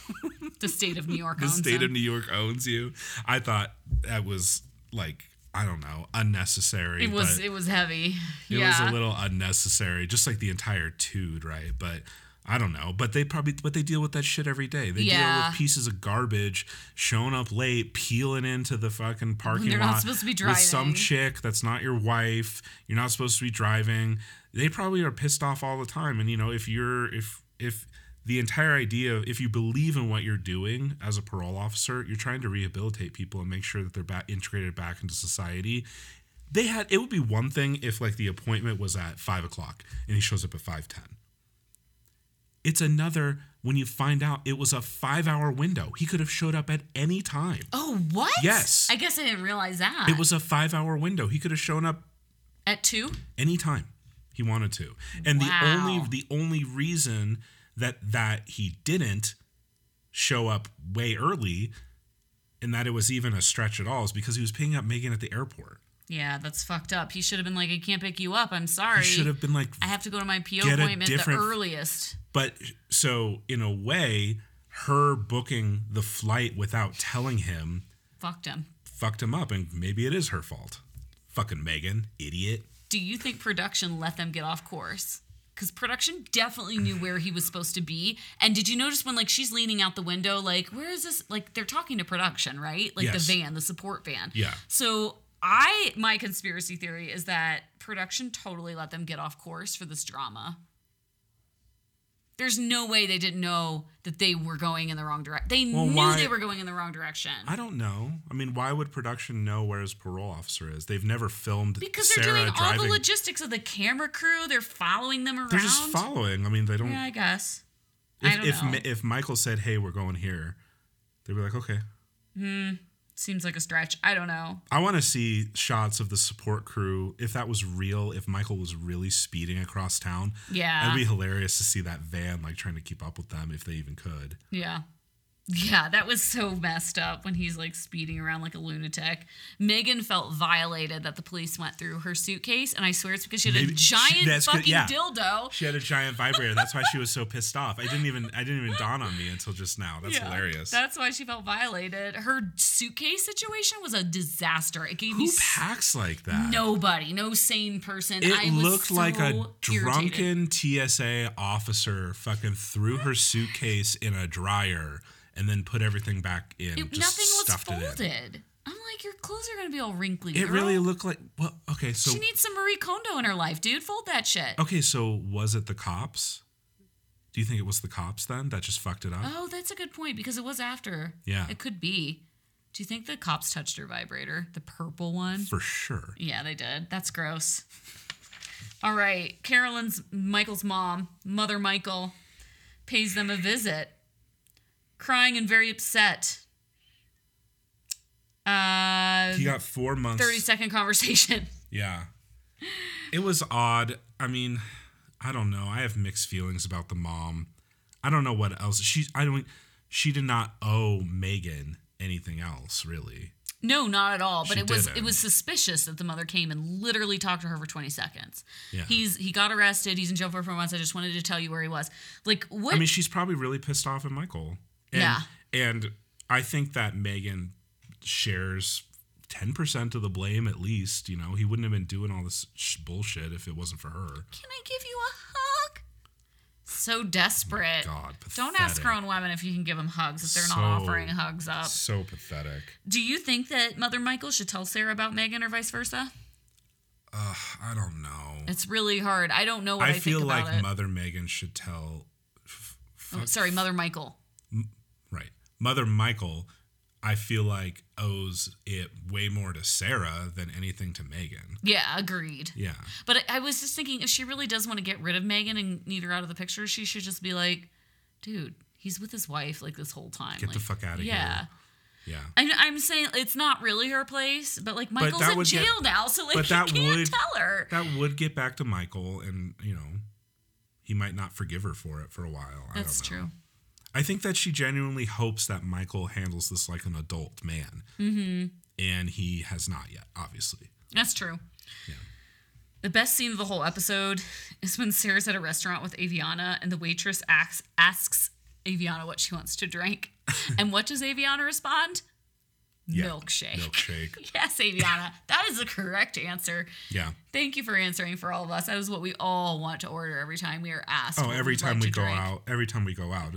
The state of New York the owns state him. of New York owns you. I thought that was like I don't know unnecessary. It was it was heavy. it yeah. was a little unnecessary, just like the entire tude, right? But I don't know. But they probably but they deal with that shit every day. They deal with pieces of garbage showing up late, peeling into the fucking parking they're lot not supposed to be with some chick that's not your wife. You're not supposed to be driving. They probably are pissed off all the time. And you know, if you're if if the entire idea if you believe in what you're doing as a parole officer, you're trying to rehabilitate people and make sure that they're back integrated back into society they had it would be one thing if like the appointment was at five o'clock and he shows up at five ten. It's another when you find out it was a five hour window. He could have showed up at any time. Oh, what? Yes. I guess I didn't realize that. It was a five hour window. He could have shown up at 2? anytime he wanted to. And the only the only reason that that he didn't show up way early and that it was even a stretch at all is because he was picking up Megan at the airport. Yeah, that's fucked up. He should have been like, I can't pick you up. I'm sorry. He should have been like I have to go to my PO appointment the earliest. But so in a way, her booking the flight without telling him Fucked him. fucked him up, and maybe it is her fault. Fucking Megan, idiot. Do you think production let them get off course? Because production definitely knew where he was supposed to be. And did you notice when like she's leaning out the window, like, where is this? Like they're talking to production, right? Like Yes. the van, the support van. Yeah. So I my conspiracy theory is that production totally let them get off course for this drama. There's no way they didn't know that they were going in the wrong direction. They Well, knew why- they were going in the wrong direction. I don't know. I mean, why would production know where his parole officer is? They've never filmed because they're Sarah doing all the logistics of the camera crew. They're following them around. They're just following. I mean, they don't. Yeah, I guess. if I don't if, know. If Michael said, "Hey, we're going here," they'd be like, "Okay." Hmm. Seems like a stretch. I don't know. I want to see shots of the support crew. If that was real, if Michael was really speeding across town, Yeah. it'd be hilarious to see that van like trying to keep up with them if they even could. Yeah. Yeah, that was so messed up when he's like speeding around like a lunatic. Megan felt violated that the police went through her suitcase, and I swear it's because she had Maybe- a giant good- fucking yeah. dildo. She had a giant vibrator. That's why she was so pissed off. I didn't even I didn't even dawn on me until just now. That's Yeah, hilarious. That's why she felt violated. Her suitcase situation was a disaster. It gave me Who s- packs like that? nobody, no sane person. It I looked like a so irritated. drunken TSA officer fucking threw her suitcase in a dryer and then put everything back in. It- just nothing was stuffed it in. folded. I'm like, your clothes are gonna be all wrinkly. It girl. really looked like well, okay, so She needs some Marie Kondo in her life, dude. Fold that shit. okay, so was it the cops? Do you think it was the cops then that just fucked it up? Oh, that's a good point because it was after. Yeah. It could be. Do you think the cops touched her vibrator? The purple one? For sure. Yeah, they did. That's gross. [laughs] All right. Carolyn's Michael's mom, Mother Michael, pays them a visit, crying and very upset. Uh, He got four months. 30 second conversation. [laughs] Yeah. It was odd. I mean, I don't know. I have mixed feelings about the mom. I don't know what else. She I don't she did not owe Megan anything else, really. No, not at all. But She it was didn't. it was suspicious that the mother came and literally talked to her for 20 seconds. Yeah. He's he got arrested. He's in jail for four months. I just wanted to tell you where he was. Like what? I mean, she's probably really pissed off at Michael. And, Yeah. And I think that Megan shares 10% of the blame at least, you know. He wouldn't have been doing all this sh- bullshit if it wasn't for her. Can I give you a hug? So desperate. Oh God, pathetic. Don't ask grown women if you can give them hugs if they're So- not offering hugs up. So pathetic. Do you think that Mother Michael should tell Sarah about Megan or vice versa? I don't know. It's really hard. I don't know what I, I feel like it. Mother Megan should tell Oh, sorry, Mother Michael. Mother Michael, I feel like owes it way more to Sarah than anything to Megan. Yeah, agreed. Yeah. But I, was just thinking, if she really does want to get rid of Megan and need her out of the picture, she should just be like, dude, he's with his wife like this whole time. Get the Like, fuck outta here. yeah. Yeah. I'm, I'm saying it's not really her place, but like Michael's that in jail get- now, so like but you that can't would- tell her. That would get back to Michael and, you know, he might not forgive her for it for a while. I That's don't know. true. I think that she genuinely hopes that Michael handles this like an adult man. Mm-hmm. And he has not yet, obviously. That's true. The best scene of the whole episode is when Sarah's at a restaurant with Aviana and the waitress asks, asks Aviana what she wants to drink. [laughs] and what does Aviana respond? Yeah. Milkshake. Milkshake. [laughs] Yes, Aviana. that is the correct answer. Yeah. Thank you for answering for all of us. That is what we all want to order every time we are asked. Oh, every time like we go drink. out, every time we go out,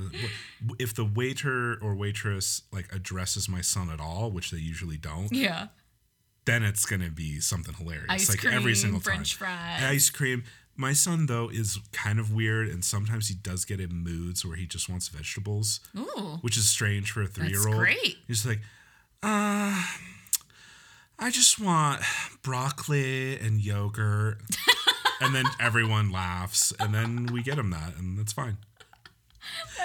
if the waiter or waitress like addresses my son at all, which they usually don't, Yeah. then it's gonna be something hilarious. Ice like every cream, single French time. fries. Ice cream. My son though is kind of weird, and sometimes he does get in moods where he just wants vegetables, Ooh. which is strange for a three-year-old. great. He's like, uh, I just want broccoli and yogurt, [laughs] and then everyone laughs, and then we get him that, and that's fine.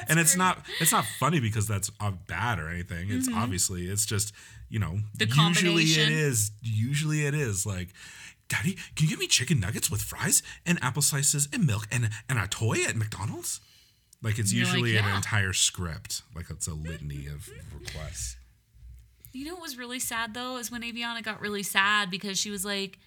and it's great. not it's not funny because that's uh, bad or anything. It's obviously it's just you know The usually it is usually it is like. Daddy, can you get me chicken nuggets with fries and apple slices and milk and, and a toy at McDonald's? Like it's You're like, usually an entire script. Like it's a litany of requests. You know what was really sad though is when Aviana got really sad because she was like,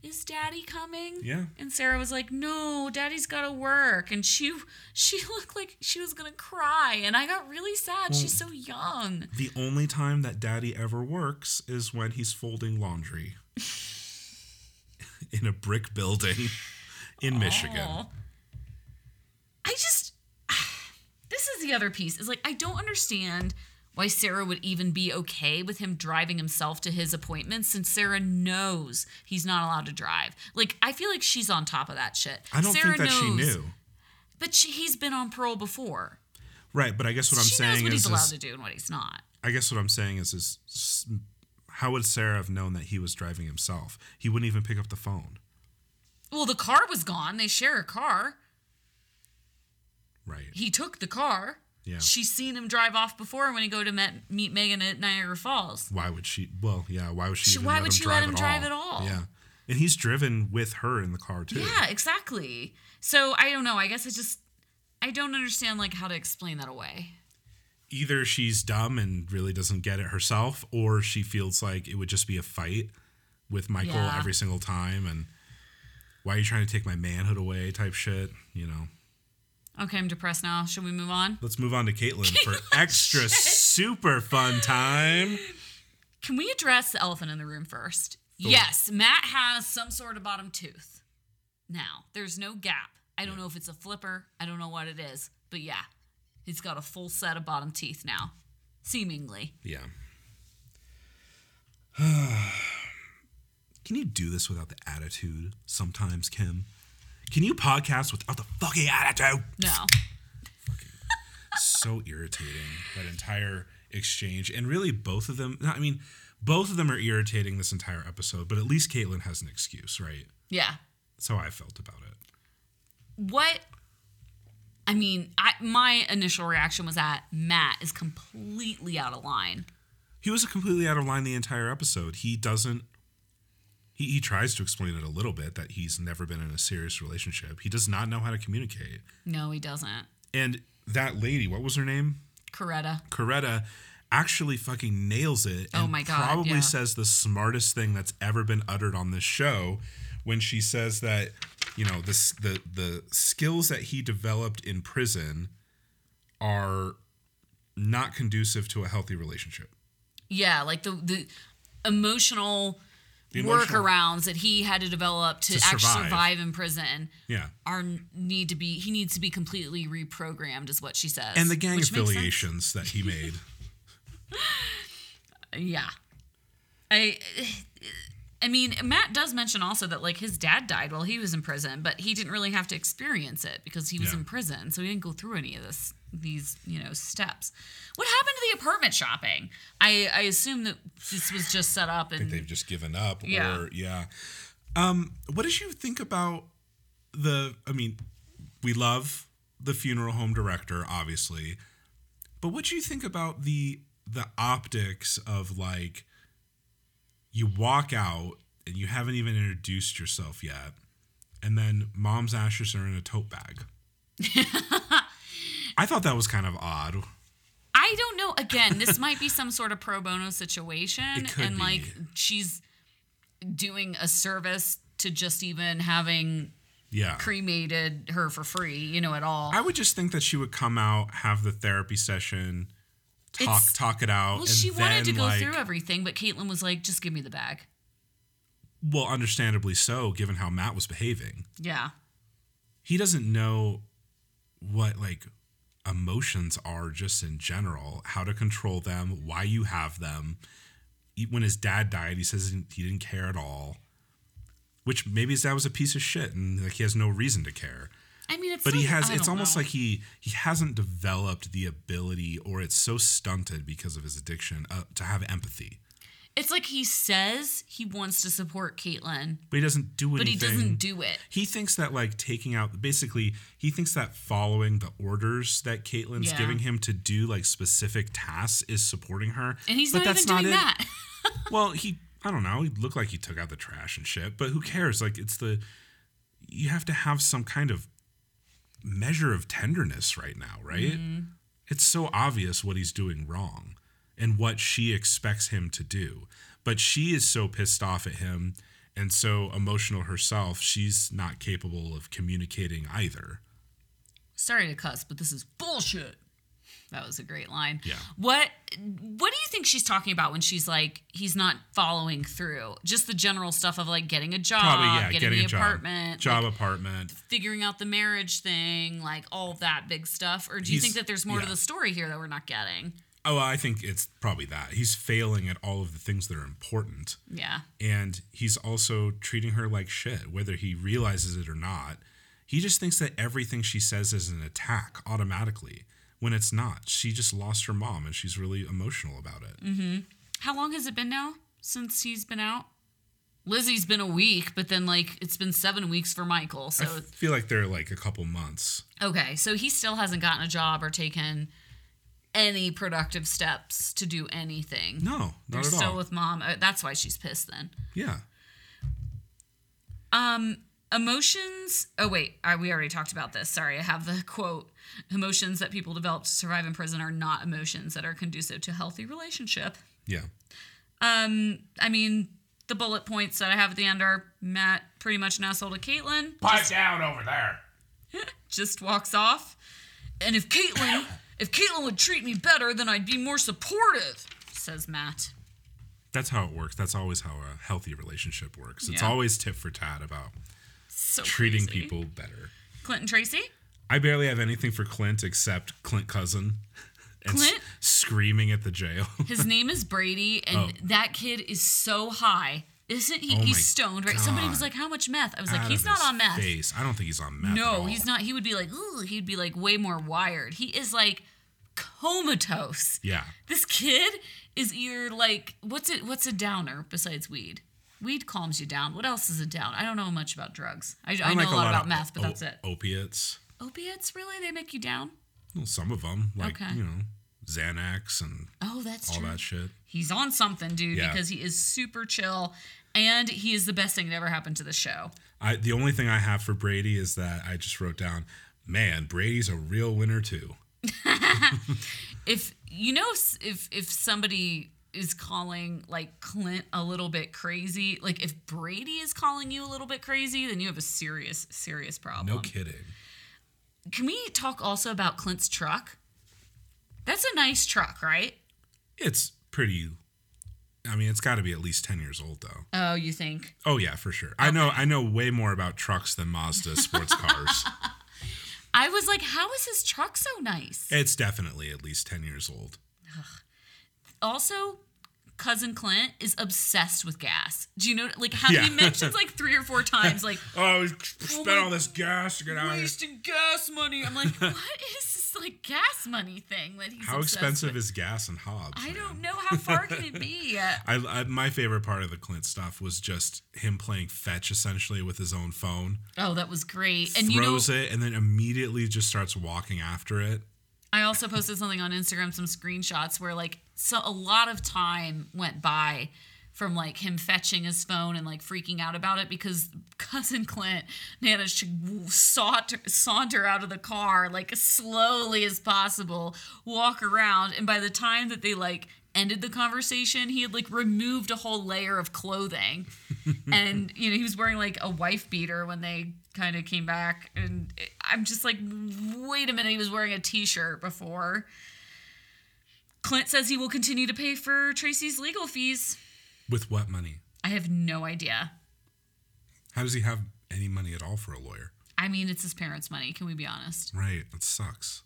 "Is Daddy coming?" Yeah. And Sarah was like, "No, Daddy's got to work." And she [laughs] she looked like she was gonna cry, and I got really sad. She's so young. The only time that daddy ever works is when he's folding laundry [laughs] in a brick building [laughs] in Michigan. I just [sighs] this is the other piece. Is like I don't understand why Sarah would even be okay with him driving himself to his appointments since Sarah knows he's not allowed to drive. Like I feel like she's on top of that shit. I don't Sarah think that she knew. But she, he's been on parole before. Right, but I guess what I'm she knows saying what is, he's allowed is to do and what he's not. I guess what I'm saying is is how would Sarah have known that he was driving himself? He wouldn't even pick up the phone. Well, the car was gone. They share a car. Right. He took the car. Yeah. She's seen him drive off before when he go to met, meet Megan at Niagara Falls. Why would she? Well, yeah. Why would she? She- why let would him she drive let him at drive at all? Yeah. And he's driven with her in the car too. Yeah, exactly. So I don't know. I guess I just I don't understand like how to explain that away. either she's dumb and really doesn't get it herself, or she feels like it would just be a fight with Michael Yeah. every single time, and why are you trying to take my manhood away? Type shit. You know. Okay, I'm depressed now. Should we move on? Let's move on to Caitlin [laughs] for extra super fun time. Can we address the elephant in the room first? Yes, Matt has some sort of bottom tooth. Now, there's no gap. I don't know if it's a flipper. I don't know what it is. But yeah, he's got a full set of bottom teeth now, seemingly. Yeah. [sighs] Can you do this without the attitude sometimes, Kim? Can you podcast without the fucking attitude? No. so [laughs] irritating that entire exchange and really both of them i mean both of them are irritating this entire episode but at least caitlin has an excuse right Yeah. that's how i felt about it What I mean, I my initial reaction was that Matt is completely out of line. he was completely out of line the entire episode he doesn't he, he tries to explain it a little bit that he's never been in a serious relationship he does not know how to communicate No, he doesn't. and that lady what was her name Coretta. Coretta actually fucking nails it. Oh my God, Probably yeah. says the smartest thing that's ever been uttered on this show when she says that you know this the the skills that he developed in prison are not conducive to a healthy relationship. Yeah, like the the emotional, emotional- workarounds that he had to develop to, To actually survive. survive in prison Yeah. are need to be he needs to be completely reprogrammed is what she says. And the gang which makes sense. affiliations that he made. [laughs] Yeah. I I mean, Matt does mention also that like his dad died while he was in prison, but he didn't really have to experience it because he was Yeah. in prison, so he didn't go through any of this these you know steps. What happened to the apartment shopping? I I assume that this was just set up and they've just given up Yeah. or yeah um what did you think about the i mean we love the funeral home director obviously but what do you think about the the optics of like you walk out and you haven't even introduced yourself yet and then mom's ashes are in a tote bag [laughs] i thought that was kind of odd I don't know. Again, this might be some sort of pro bono situation, and like she's doing a service to just even having yeah cremated her for free, you know, at all. I would just think that she would come out, have the therapy session, talk It's- talk it out. well, she wanted to go like, through everything, but Caitlin was like, "Just give me the bag." Well, understandably so, given how Matt was behaving. Yeah, He doesn't know what like emotions are just in general, how to control them, why you have them. When his dad died, he says he didn't care at all. Which maybe his dad was a piece of shit and like he has no reason to care. I mean, it's but he has I it's almost know. like he he hasn't developed the ability or it's so stunted because of his addiction uh, to have empathy it's like he says he wants to support Caitlyn, but he doesn't do it. but he doesn't do it. he thinks that like taking out basically he thinks that following the orders that Caitlyn's Yeah. giving him to do like specific tasks is supporting her And he's but not that's even doing it. that. [laughs] well he i don't know he looked like he took out the trash and shit but who cares like it's the you have to have some kind of measure of tenderness right now right mm-hmm. it's so obvious what he's doing wrong and what she expects him to do but she is so pissed off at him and so emotional herself she's not capable of communicating either Sorry to cuss, but this is bullshit. That was a great line. Yeah. What What do you think she's talking about when she's like he's not following through? Just the general stuff of like getting a job, probably yeah getting, getting the apartment, job like, apartment figuring out the marriage thing, like all that big stuff. Or do you He's- think that there's more to the story here that we're not getting? Oh i think it's probably that he's failing at all of the things that are important Yeah. and he's also treating her like shit whether he realizes it or not he just thinks that everything she says is an attack automatically when it's not she just lost her mom and she's really emotional about it Mm-hmm. How long has it been now since he's been out? Lizzie's been a week, but then like it's been seven weeks for Michael. So I feel like they're like a couple months Okay, so he still hasn't gotten a job or taken any productive steps to do anything. no They're not at still all with mom. Uh, That's why she's pissed then. yeah Um, emotions. Oh wait, I, we already talked about this. Sorry, I have the [laughs] quote. Emotions that people develop to survive in prison are not emotions that are conducive to a healthy relationship. Yeah. Um, I mean, the bullet points that I have at the end are Matt pretty much an asshole to Caitlin. Pipe down over there. [laughs] just walks off. And if Caitlin, [laughs] if Caitlin would treat me better, then I'd be more supportive, says Matt. That's how it works. That's always how a healthy relationship works. It's Yeah. always tit for tat about So treating crazy. people better. Clinton Tracy. I barely have anything for Clint except Clint cousin. [laughs] And s- screaming at the jail. [laughs] His name is Brady, and Oh. that kid is so high. Isn't he? Oh he's stoned, right? Somebody was like, "How much meth?" I was like, "He's not on meth." Face. I don't think he's on meth. No, he's not. He would be like, "Ooh," he'd be like way more wired. He is like comatose. Yeah. This kid is either like what's it? What's a downer besides weed? Weed calms you down. What else is a down? I don't know much about drugs. I, I, know a lot, about of meth, but o- that's it. Opiates. Opiates, really? They make you down? Well, some of them, like Okay. you know, Xanax and Oh, that's all true. that shit. He's on something, dude, Yeah. because he is super chill, and he is the best thing that ever happened to the show. I the only thing I have for Brady is that I just wrote down, man, Brady's a real winner too. [laughs] if you know if if, somebody is calling like Clint a little bit crazy, like if Brady is calling you a little bit crazy, then you have a serious serious problem. No kidding. Can we talk also about Clint's truck? That's a nice truck, right? It's pretty. I mean, it's got to be at least ten years old though. Oh, you think? Oh yeah, for sure. I know. I know way more about trucks than Mazda sports cars. [laughs] I was like, how is his truck so nice? It's definitely at least ten years old. Also, cousin Clint is obsessed with gas. Do you know? Like, how Yeah. he mentions like three or four times, like [laughs] Oh, we spent all this gas to get out of here. wasting gas money. I'm like, [laughs] what is this like gas money thing that he's How expensive with? is gas and Hobbs? I man? don't know how far can it [laughs] be. I, I my favorite part of the Clint stuff was just him playing fetch essentially with his own phone. Oh, that was great. And you know, throws it and then immediately just starts walking after it. I also posted something on Instagram, some screenshots where like so a lot of time went by from like him fetching his phone and like freaking out about it because cousin Clint managed to saunter, saunter out of the car like as slowly as possible, walk around, and by the time that they like ended the conversation, he had like removed a whole layer of clothing, [laughs] and you know he was wearing like a wife beater when they kind of came back, and I'm just like, wait a minute, he was wearing a t-shirt before. Clint says he will continue to pay for Tracy's legal fees. With what money? I have no idea. How does he have any money at all for a lawyer? I mean, it's his parents' money. Can we be honest? Right, that sucks.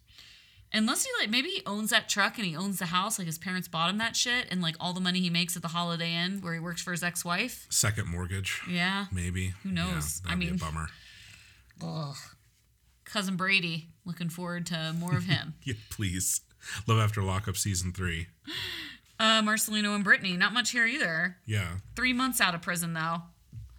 Unless he like maybe he owns that truck and he owns the house, like his parents bought him that shit, and like all the money he makes at the Holiday Inn where he works for his ex-wife. Second mortgage, Yeah. maybe. Who knows? Yeah, I mean- a bummer. Ugh. Cousin Brady. Looking forward to more of him. [laughs] Yeah, please. Love After Lockup season three. Uh, Marcelino and Brittany. Not much here either. Yeah, Three months out of prison though.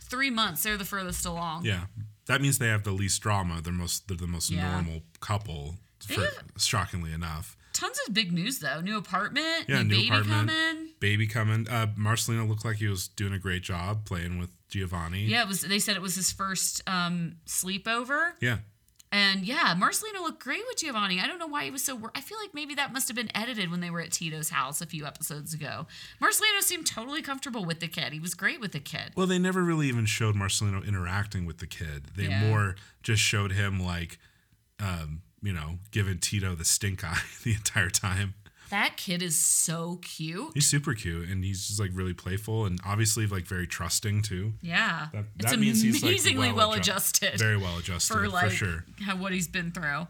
Three months. They're the furthest along. yeah. That means they have the least drama. They're most they're the most Yeah. normal couple. For, shockingly enough, Tons of big news though. New apartment. Yeah, new, new baby apartment. coming. baby coming. Uh, Marcelino looked like he was doing a great job playing with Giovanni. Yeah, it was. They said it was his first um, sleepover, yeah. And yeah, Marcelino looked great with Giovanni. I don't know why he was so. wor- I feel like maybe that must have been edited when they were at Tito's house a few episodes ago. Marcelino seemed totally comfortable with the kid. He was great with the kid. Well, they never really even showed Marcelino interacting with the kid. They Yeah. more just showed him like, um, you know, giving Tito the stink eye [laughs] the entire time. That kid is so cute. He's super cute and he's just like really playful and obviously like very trusting too. Yeah, That, it's that means he's like amazingly well adju- adjusted. very well adjusted for for, like sure. how what he's been through.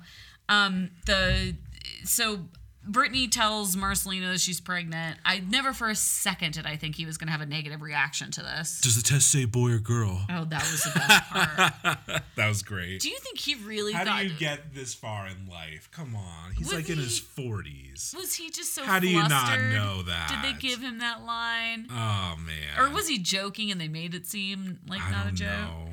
Um, the so Brittany tells Marcelino that she's pregnant. I never for a second did I think he was gonna have a negative reaction to this. Does the test say boy or girl? Oh, that was the best part. [laughs] That was great. Do you think he really How thought? do you get this far in life? Come on, he's like in he- his forties. was he just so? How do you not know that? Did they give him that line, Oh man. or was he joking and they made it seem like I not a joke? know.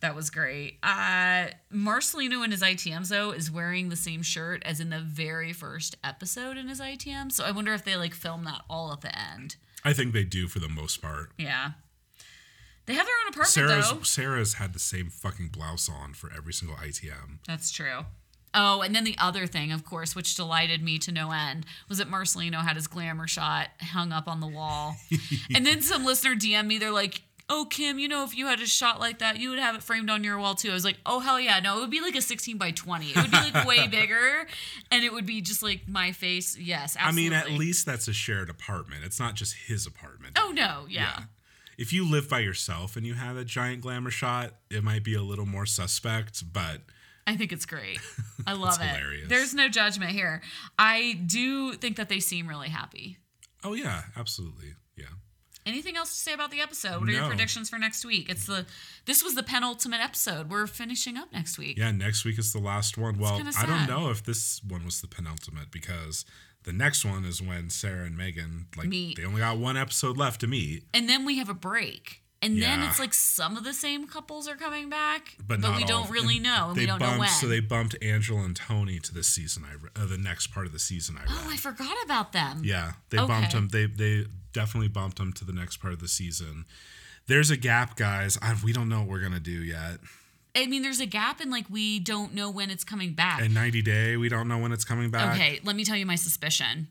That was great. Uh, Marcelino in his ITMs though is wearing the same shirt as in the very first episode in his ITM. So I wonder if they like film that all at the end. I think they do for the most part. Yeah. They have their own apartment Sarah's though. Sarah's had the same fucking blouse on for every single ITM. That's true. Oh, and then the other thing, of course, which delighted me to no end, was that Marcelino had his glamour shot hung up on the wall. [laughs] and then some listener DM me, they're like, Oh, Kim, you know, if you had a shot like that, you would have it framed on your wall too. I was like, Oh, hell yeah. No, it would be like a 16 by 20. It would be like way [laughs] bigger. And it would be just like my face. Yes, I mean, at least that's a shared apartment. It's not just his apartment. Oh, no. Yeah. If you live by yourself and you have a giant glamour shot, it might be a little more suspect, but I think it's great. [laughs] I love it. hilarious. There's no judgment here. I do think that they seem really happy. oh yeah, absolutely. Yeah. Anything else to say about the episode? What are your predictions for next week? It's the this was the penultimate episode. We're finishing up next week. Yeah, next week is the last one. Well, kinda I don't know if this one was the penultimate because the next one is when Sarah and Megan like Meet. they only got one episode left to meet, And then we have a break. And then it's like some of the same couples are coming back, but, but, we don't of- really and know, and they we don't bumped, know when. So they bumped Angela and Tony to the season I re- uh, the next part of the season I read. oh, I forgot about them. Yeah, they bumped them. They they definitely bumped him to the next part of the season. There's a gap, guys. I, we don't know what we're gonna do yet. I mean, there's a gap, and like we don't know when it's coming back. And 90 Day, we don't know when it's coming back. okay, let me tell you my suspicion.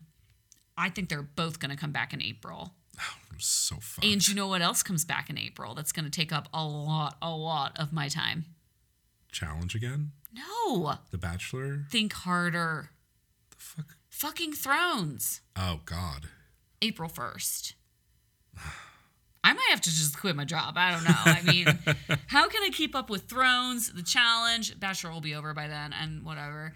I think they're both going to come back in April. Oh, I'm so fucked. And you know what else comes back in April? That's going to take up a lot, a lot of my time. Challenge again? No, The Bachelor? think harder. The fuck? Fucking Thrones. Oh God. April 1st. I might have to just quit my job. I don't know. I mean, [laughs] how can I keep up with Thrones, the challenge? Bachelor will be over by then, and whatever.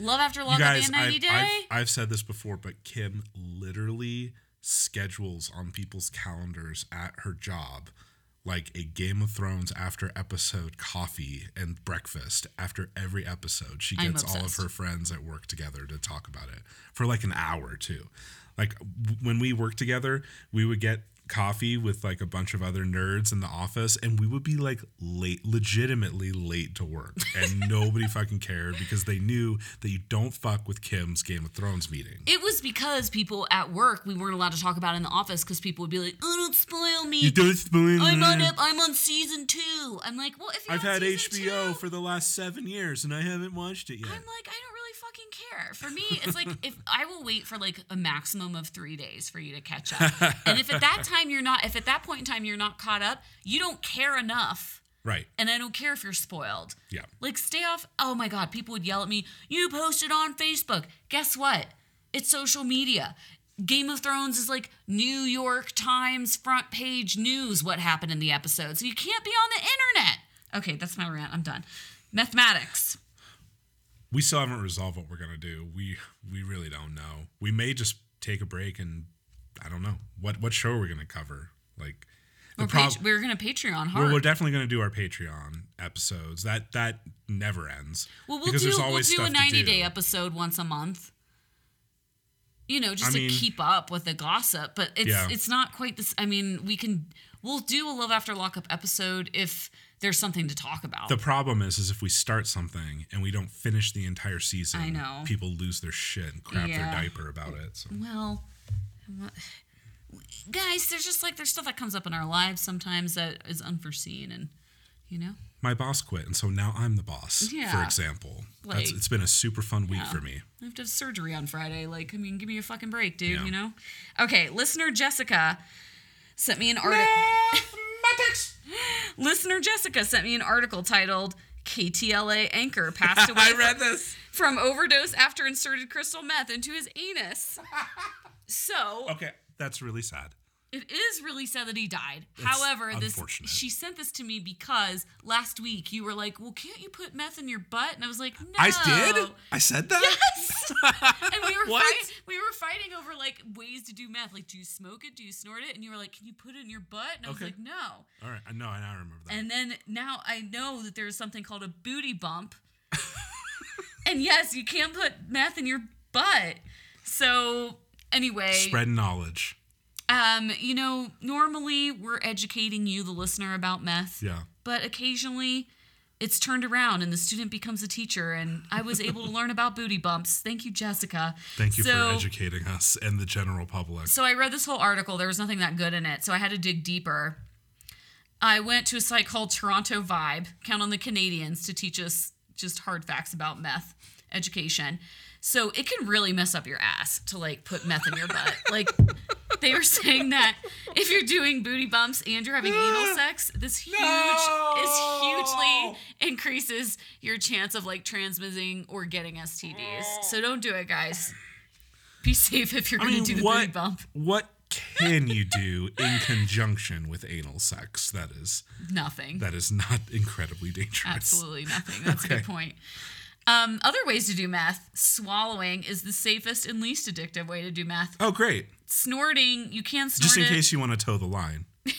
Love After Love at the guys, end 90 I've, Day? I've, I've said this before, but Kim literally schedules on people's calendars at her job like a Game of Thrones after episode coffee and breakfast after every episode. She gets all of her friends at work together to talk about it for like an hour too. Like when we worked together, we would get coffee with like a bunch of other nerds in the office and we would be like late legitimately late to work and [laughs] nobody fucking cared because they knew that you don't fuck with Kim's Game of Thrones meeting. It was because people at work we weren't allowed to talk about in the office because people would be like, "Oh, don't spoil me. don't spoil I'm on ep- I'm on season two. I'm like, well, if you're I've had HBO two, for the last seven years and I haven't watched it yet. I'm like, I don't really fucking care. For me, it's like if [laughs] I will wait for like a maximum of three days for you to catch up, [laughs] and if at that time you're not, if at that point in time you're not caught up, you don't care enough. right. And I don't care if you're spoiled. Yeah. Like, stay off. Oh my God, people would yell at me. You posted on Facebook. Guess what? It's social media. Game of Thrones is like New York Times front page news what happened in the episode. So you can't be on the internet. Okay, that's my rant. I'm done. Mathematics. We still haven't resolved what we're gonna do. We we really don't know. We may just take a break and I don't know what what show are we gonna cover. Like the We're, prob- pat- we're gonna Patreon hard. we're definitely going to do our Patreon episodes. That that never ends. Well, we'll do we'll do a 90 do. day episode once a month. You know, just I to mean- keep up with the gossip, but it's Yeah. it's not quite this. I mean, we can we'll do a love after lockup episode if there's something to talk about. The problem is, is if we start something and we don't finish the entire season, I know. people lose their shit and crap Yeah. their diaper about it. So. well, guys, there's just like there's stuff that comes up in our lives sometimes that is unforeseen, and you know, My boss quit, and so now I'm the boss. Yeah. For Yeah. example, That's, it's been a super fun week Yeah. for me. I have to have surgery on Friday. Like, I mean, give me a fucking break, dude. Yeah. You know? Okay, listener Jessica sent me an article. [laughs] listener Jessica sent me an article titled "KTLA anchor passed [laughs] away this. from overdose after inserted crystal meth into his anus." [laughs] So Okay, that's really sad. It is really sad that he died. However, this she sent this to me because last week you were like, "Well, can't you put meth in your butt?" And I was like, "No." I did. I said that. Yes. [laughs] and we were What? fight- we were fighting over like ways to do meth. Like, do you smoke it? Do you snort it? And you were like, "Can you put it in your butt?" And I was like, "No." All right, I know. I now remember that. And then now I know that there's something called a booty bump. [laughs] and yes, you can't put meth in your butt. So anyway, Spread knowledge. Um, you know, normally we're educating you, the listener, about meth. Yeah. But occasionally it's turned around and the student becomes a teacher and I was able to learn about booty bumps. Thank you, Jessica. Thank you so, for educating us and the general public. So I read this whole article. There was nothing that good in it. So I had to dig deeper. I went to a site called Toronto Vibe. Count on the Canadians to teach us just hard facts about meth education. So it can really mess up your ass to like put meth in your butt. [laughs] Like they were saying that if you're doing booty bumps and you're having anal [gasps] sex, this huge No! is hugely increases your chance of like transmitting or getting STDs. So don't do it, guys. Be safe if you're I going to mean, do the what booty bump. what can you do in conjunction with anal sex? That is Nothing. that is not incredibly dangerous. Absolutely nothing. That's a good point. Um, other ways to do meth, swallowing is the safest and least addictive way to do meth. Oh, great! Snorting, you can snort it. Just in it. case you want to toe the line. [laughs]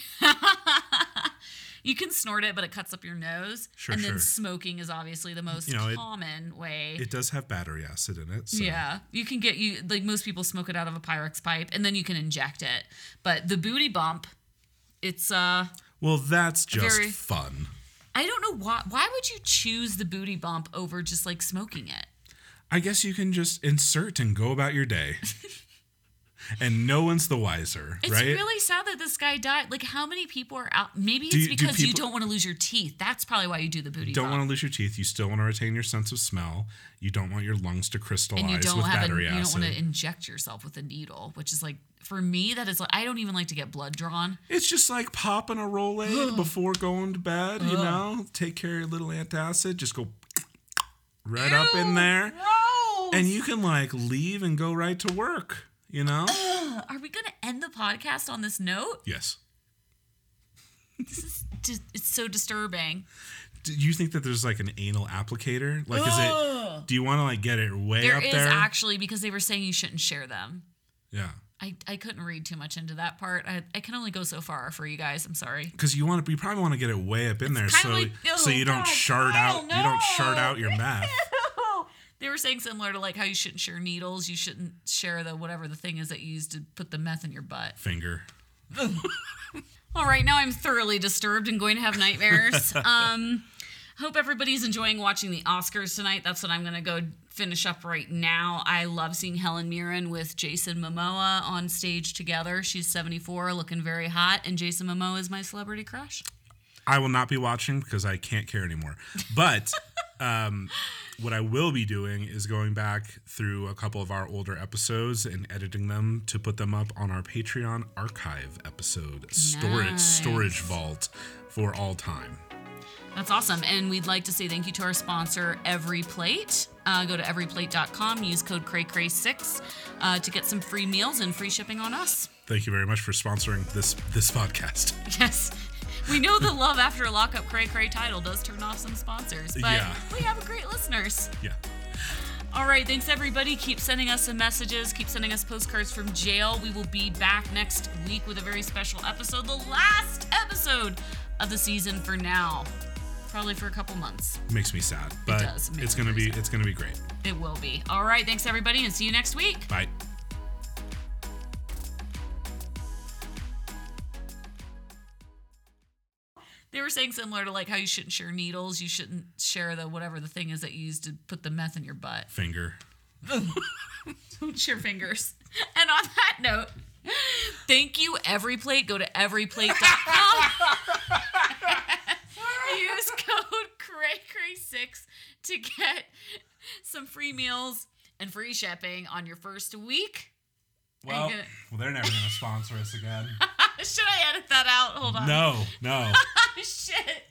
You can snort it, but it cuts up your nose. Sure, and then sure. smoking is obviously the most You know, it- common way. It does have battery acid in it. So. Yeah, you can get you like most people smoke it out of a Pyrex pipe, and then you can inject it. But the booty bump, it's uh, Well, that's just Very- fun. I don't know why. Why would you choose the booty bump over just like smoking it? I guess you can just insert and go about your day. [laughs] and no one's the wiser, It's right? really sad that this guy died. Like, how many people are out? Maybe it's Do you- do because you don't want to lose your teeth. That's probably why you do the booty don't bump. want to lose your teeth. You still want to retain your sense of smell. You don't want your lungs to crystallize and you don't with have a, battery you don't want to inject yourself with a needle, which is like for me that is like I don't even like to get blood drawn. It's just like popping a Rolaids [gasps] before going to bed, you know? Take care of your little antacid. Just go [clears throat] right up in there. And you can like leave and go right to work, you know? Are we gonna end the podcast on this note? yes. This is just, it's so disturbing. Do you think that there's like an anal applicator? Like, is it, do you want to like get it way There up is there? actually because they were saying you shouldn't share them. yeah. I, I couldn't read too much into that part. I, I can only go so far for you guys. I'm sorry. Because you want to, you probably want to get it way up in there, so like- so oh, you don't God, shard Kyle, out, you don't shard out your [laughs] meth. They were saying similar to like how you shouldn't share needles, you shouldn't share the whatever the thing is that you use to put the meth in your butt. Finger. [laughs] All right, now I'm thoroughly disturbed and going to have nightmares. [laughs] um, hope everybody's enjoying watching the Oscars tonight. That's what I'm going to go finish up right now. I love seeing Helen Mirren with Jason Momoa on stage together. She's 74, looking very hot, and Jason Momoa is my celebrity crush. I will not be watching because I can't care anymore. But [laughs] um, what I will be doing is going back through a couple of our older episodes and editing them to put them up on our Patreon archive episode storage storage vault for all time. That's awesome. And we'd like to say thank you to our sponsor, Every Plate. Uh, go to everyplate.com, use code CRAYCRAY6 uh, to get some free meals and free shipping on us. Thank you very much for sponsoring this this podcast. [laughs] Yes. We know the Love After a Lockup Cray Cray title does turn off some sponsors, but Yeah. we have great listeners. Yeah. All right, thanks everybody. Keep sending us some messages, keep sending us postcards from jail. We will be back next week with a very special episode, the last episode of the season for now. Probably for a couple months. Makes me sad, but does make it's gonna be it's gonna be great. It will be. All right, thanks everybody, and see you next week. Bye. They were saying similar to like how you shouldn't share needles, you shouldn't share the whatever the thing is that you use to put the meth in your butt. Finger. [laughs] Don't share fingers. And on that note, thank you, Every Plate. Go to everyplate.com. [laughs] Use [laughs] code CRAYCRAY6 to get some free meals and free shipping on your first week. Well, gonna- well, they're never gonna sponsor us again. [laughs] Should I edit that out? Hold on. No, no. [laughs] Shit.